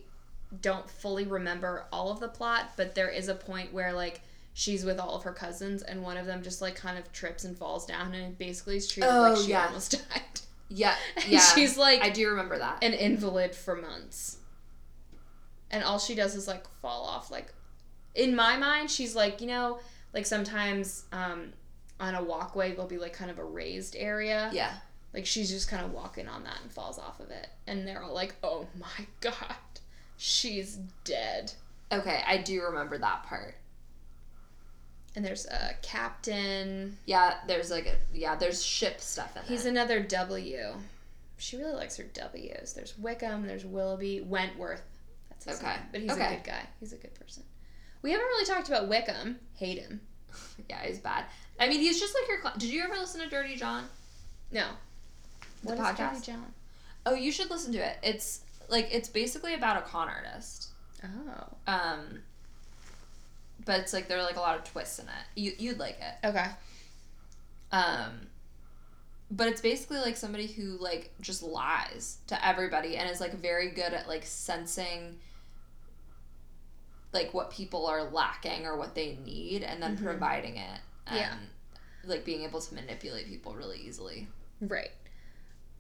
don't fully remember all of the plot, but there is a point where like she's with all of her cousins, and one of them just like kind of trips and falls down, and basically is treated Oh, like she yeah. almost <laughs> died. Yeah, And yeah. she's like I do remember that. an invalid for months, and all she does is like fall off. Like in my mind, she's like you know, like sometimes um, on a walkway there'll be like kind of a raised area. yeah. Like she's just kind of walking on that and falls off of it. And they're all like, oh my <laughs> god, she's dead. Okay, I do remember that part. And there's a captain. Yeah, there's like a yeah, there's ship stuff in He's it. another W. She really likes her W's. There's Wickham, there's Willoughby, Wentworth. That's his Okay. name. But he's Okay. a good guy. He's a good person. We haven't really talked about Wickham. Hate him. <laughs> yeah, he's bad. I mean, he's just like your. Cl- Did you ever listen to Dirty John? No. The What is podcast? Dirty John? Oh, you should listen to it. It's like it's basically about a con artist. Oh. Um, but it's like there are like a lot of twists in it. You you'd like it. Okay. Um, but it's basically like somebody who like just lies to everybody and is like very good at like sensing like what people are lacking or what they need and then Mhm. providing it and Yeah. like being able to manipulate people really easily. Right.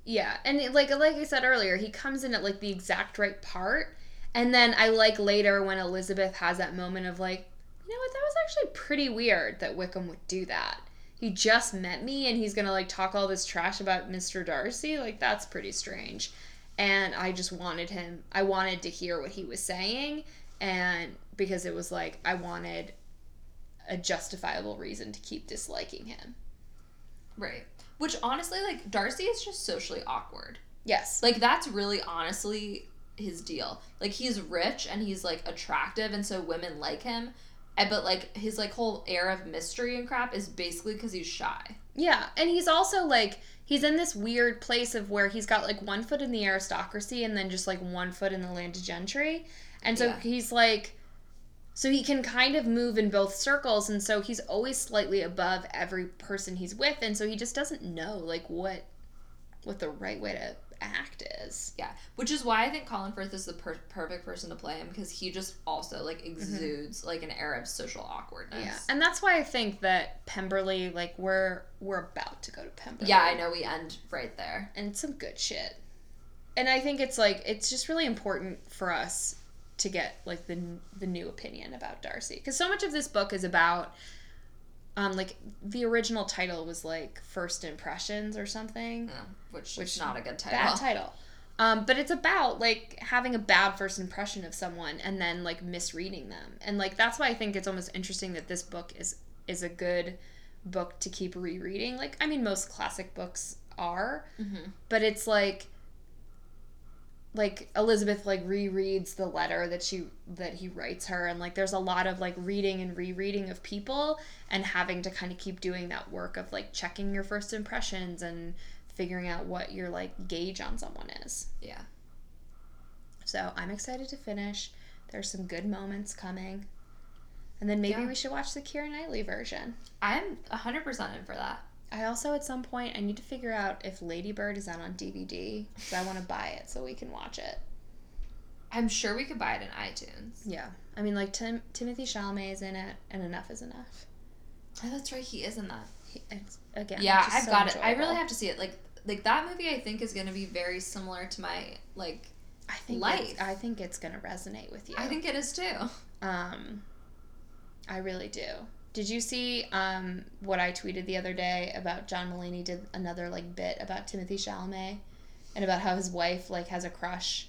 Yeah, and it- like like I said earlier, he comes in at like the exact right part, and then I like later when Elizabeth has that moment of like, you know what, that was actually pretty weird that Wickham would do that. He just met me, and he's gonna like talk all this trash about Mister Darcy. Like that's pretty strange, and I just wanted him. I wanted to hear what he was saying, and because it was like I wanted a justifiable reason to keep disliking him. Right. Which honestly like Darcy is just socially awkward. Yes. Like that's really honestly his deal. Like he's rich and he's like attractive and so women like him. And, but like his like whole air of mystery and crap is basically cuz he's shy. Yeah, and he's also like he's in this weird place of where he's got like one foot in the aristocracy and then just like one foot in the landed gentry. And so Yeah. he's like so he can kind of move in both circles and so he's always slightly above every person he's with and so he just doesn't know like what what the right way to act is. Yeah, which is why I think Colin Firth is the per- perfect person to play him because he just also like mm-hmm. exudes like an air of social awkwardness. Yeah. And that's why I think that Pemberley like we're we're about to go to Pemberley. yeah, I know we end right there. and some good shit. And I think it's like it's just really important for us to get like the the new opinion about Darcy because so much of this book is about Um, like the original title was like First Impressions or something. Yeah, which, Which- is not a good title. Bad title. Um, but it's about like having a bad first impression of someone and then like misreading them. And like that's why I think it's almost interesting that this book is is a good book to keep rereading. Like I mean most classic books are, Mhm. but it's like like Elizabeth like rereads the letter that she that he writes her and like there's a lot of like reading and rereading of people and having to kind of keep doing that work of like checking your first impressions and figuring out what your like gauge on someone is. Yeah. So I'm excited to finish. There's some good moments coming. And then maybe Yeah. we should watch the Keira Knightley version. I'm 100% in for that. I also at some point I need to figure out if Lady Bird is out on DVD because I want to buy it so we can watch it. I'm sure we could buy it in iTunes. Yeah, I mean like Tim- Timothée Chalamet is in it, and enough is enough. Oh, that's right. He is in that. He, again, yeah, I've so got it. I really have to see it. Like, like that movie, I think is going to be very similar to my like. I think life. It's, I think it's gonna resonate with you. I think it is too. Um, I really do. Did you see um what I tweeted the other day about John Mulaney did another like bit about Timothée Chalamet and about how his wife like has a crush?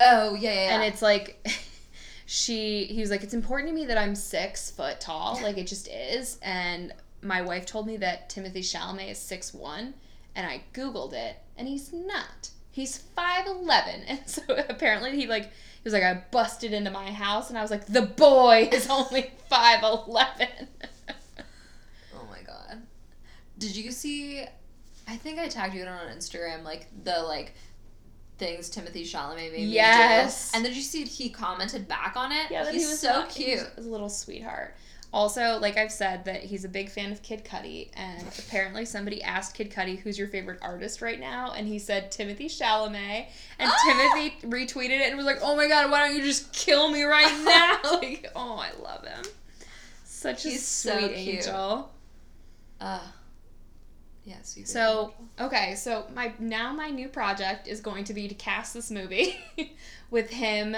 Oh yeah, yeah. yeah. and it's like <laughs> she he was like it's important to me that I'm six foot tall. Like it just is. And my wife told me that Timothée Chalamet is six one and I googled it and he's not. He's five eleven. <laughs> And so <laughs> apparently he like was like I busted into my house and I was like the boy is only <laughs> 5'11. <laughs> oh my god. Did you see? I think I tagged you on Instagram, like the like things Timothée Chalamet made me Yes. do. And then did you see he commented back on it? yeah he's he was so not- he cute. was a little sweetheart also like I've said that he's a big fan of Kid Cudi and apparently somebody asked Kid Cudi who's your favorite artist right now and he said Timothée Chalamet and Ah! Timothée retweeted it and was like oh my god why don't you just kill me right <laughs> now like oh I love him such a He's sweet so angel Uh, yes. You So okay, so my now my new project is going to be to cast this movie <laughs> with him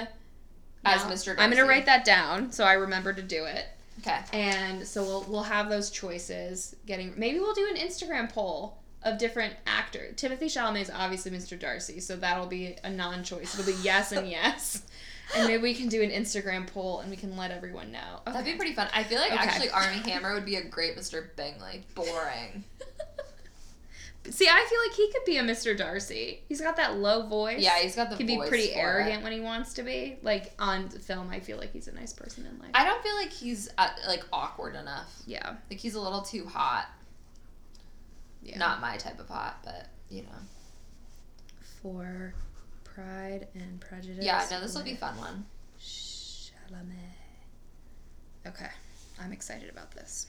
As Now, Mr. I'm gonna write that down so I remember to do it. Okay. And so we'll we'll have those choices. Getting maybe we'll do an Instagram poll of different actors. Timothée Chalamet is obviously Mr. Darcy, so that'll be a non-choice. It'll be yes and <laughs> yes. And maybe we can do an Instagram poll and we can let everyone know. That'd be pretty fun. I feel like Okay. actually Armie <laughs> Hammer would be a great Mr. Bingley. Boring. <laughs> See, I feel like he could be a Mr. Darcy. He's got that low voice. Yeah, he's got the He can be pretty arrogant it. when he wants to be. Like on film, I feel like he's a nice person in life. I don't feel like he's uh like awkward enough. yeah, Like he's a little too hot. yeah. Not my type of hot, but you know. for Pride and Prejudice. Yeah, no, this will be fun one. Chalamet. Okay, I'm excited about this.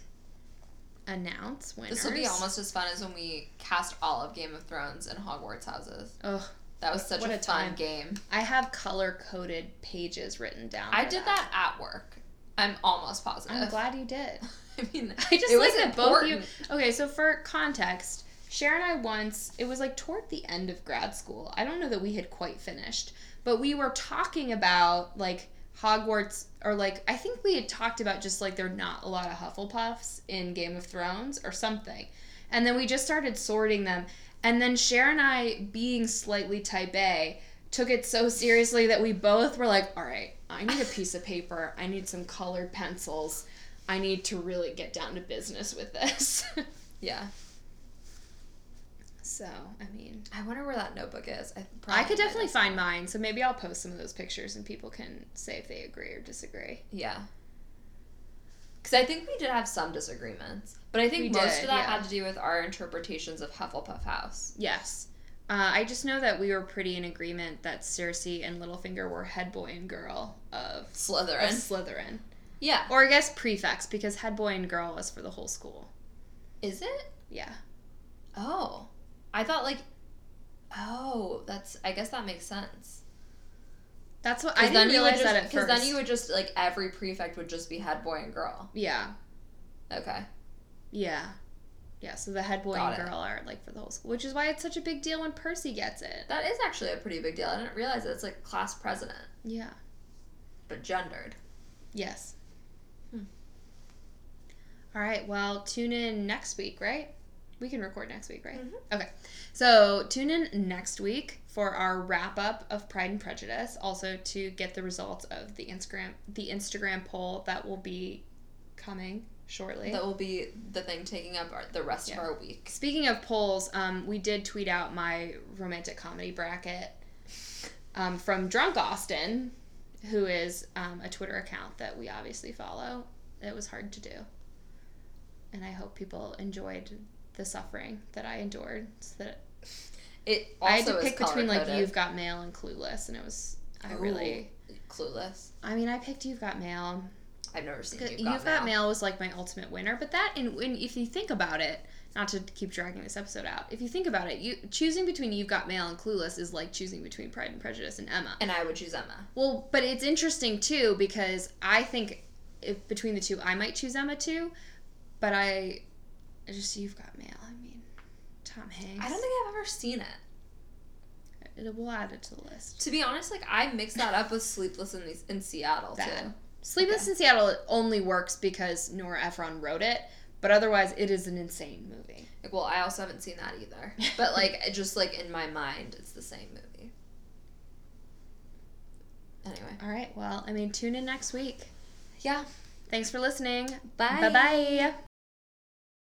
Announce winners. This will be almost as fun as when we cast all of Game of Thrones in Hogwarts houses. Ugh, That was such What a, a fun time. game. I have color coded pages written down. I did that at work. I'm almost positive. I'm glad you did. <laughs> I mean, <laughs> I just it like was that both you. Okay, so for context, Sharon and I once it was like toward the end of grad school. I don't know that we had quite finished, but we were talking about like Hogwarts or like I think we had talked about just like there are not a lot of Hufflepuffs in Game of Thrones or something. And then we just started sorting them. And then Sharon and I, being slightly type A, took it so seriously that we both were like, all right, I need a piece of paper. I need some colored pencils. I need to really get down to business with this. <laughs> Yeah. So, I mean, I wonder where that notebook is. I, I could definitely find mine. So maybe I'll post some of those pictures and people can say if they agree or disagree. Yeah. Because I think we did have some disagreements. But I think We most did, of that yeah. had to do with our interpretations of Hufflepuff House. Yes. Uh, I just know that we were pretty in agreement that Cersei and Littlefinger were head boy and girl of, <laughs> of Slytherin. Slytherin. Yeah. Or I guess prefects because head boy and girl was for the whole school. Is it? Yeah. Oh. I thought like Oh, that's I guess that makes sense. That's what I didn't then realize just that at first. because then you would just like every prefect would just be head boy and girl. Yeah. Okay. Yeah. Yeah, so the head boy Got and it. girl are like for the whole school, which is why it's such a big deal when Percy gets it. That is actually a pretty big deal. I didn't realize it. It's like class president, Yeah. but gendered. Yes. Hmm. All right. Well, tune in next week, right? We can record next week, right? Mhm. Okay. So tune in next week for our wrap up of Pride and Prejudice. Also to get the results of the Instagram the Instagram poll that will be coming shortly. That will be the thing taking up our, the rest Yeah. of our week. Speaking of polls, um, we did tweet out my romantic comedy bracket um, from Drunk Austen, who is um, a Twitter account that we obviously follow. It was hard to do. And I hope people enjoyed the suffering that I endured. So that It I had to pick between like. You've Got Mail and Clueless, and it was I really. Clueless. I mean, I picked You've Got Mail. I've never seen You've, You've, Got, Mail. was like my ultimate winner, but that and when if you think about it, not to keep dragging this episode out, if you think about it, you choosing between You've Got Mail and Clueless is like choosing between Pride and Prejudice and Emma. And I would choose Emma. Well, but it's interesting too because I think if between the two, I might choose Emma too, but I I just You've Got Mail. I mean, Tom Hanks. I don't think I've ever seen it. it. We'll add it to the list. To be honest, like I mixed that up with Sleepless in, the, in Seattle Bad. too. Sleepless in Seattle only works because Nora Ephron wrote it, but otherwise it is an insane movie. Like, well, I also haven't seen that either. But <laughs> like, just like in my mind, it's the same movie. Anyway, All right. Well, I mean, tune in next week. yeah. Thanks for listening. Bye. Bye bye.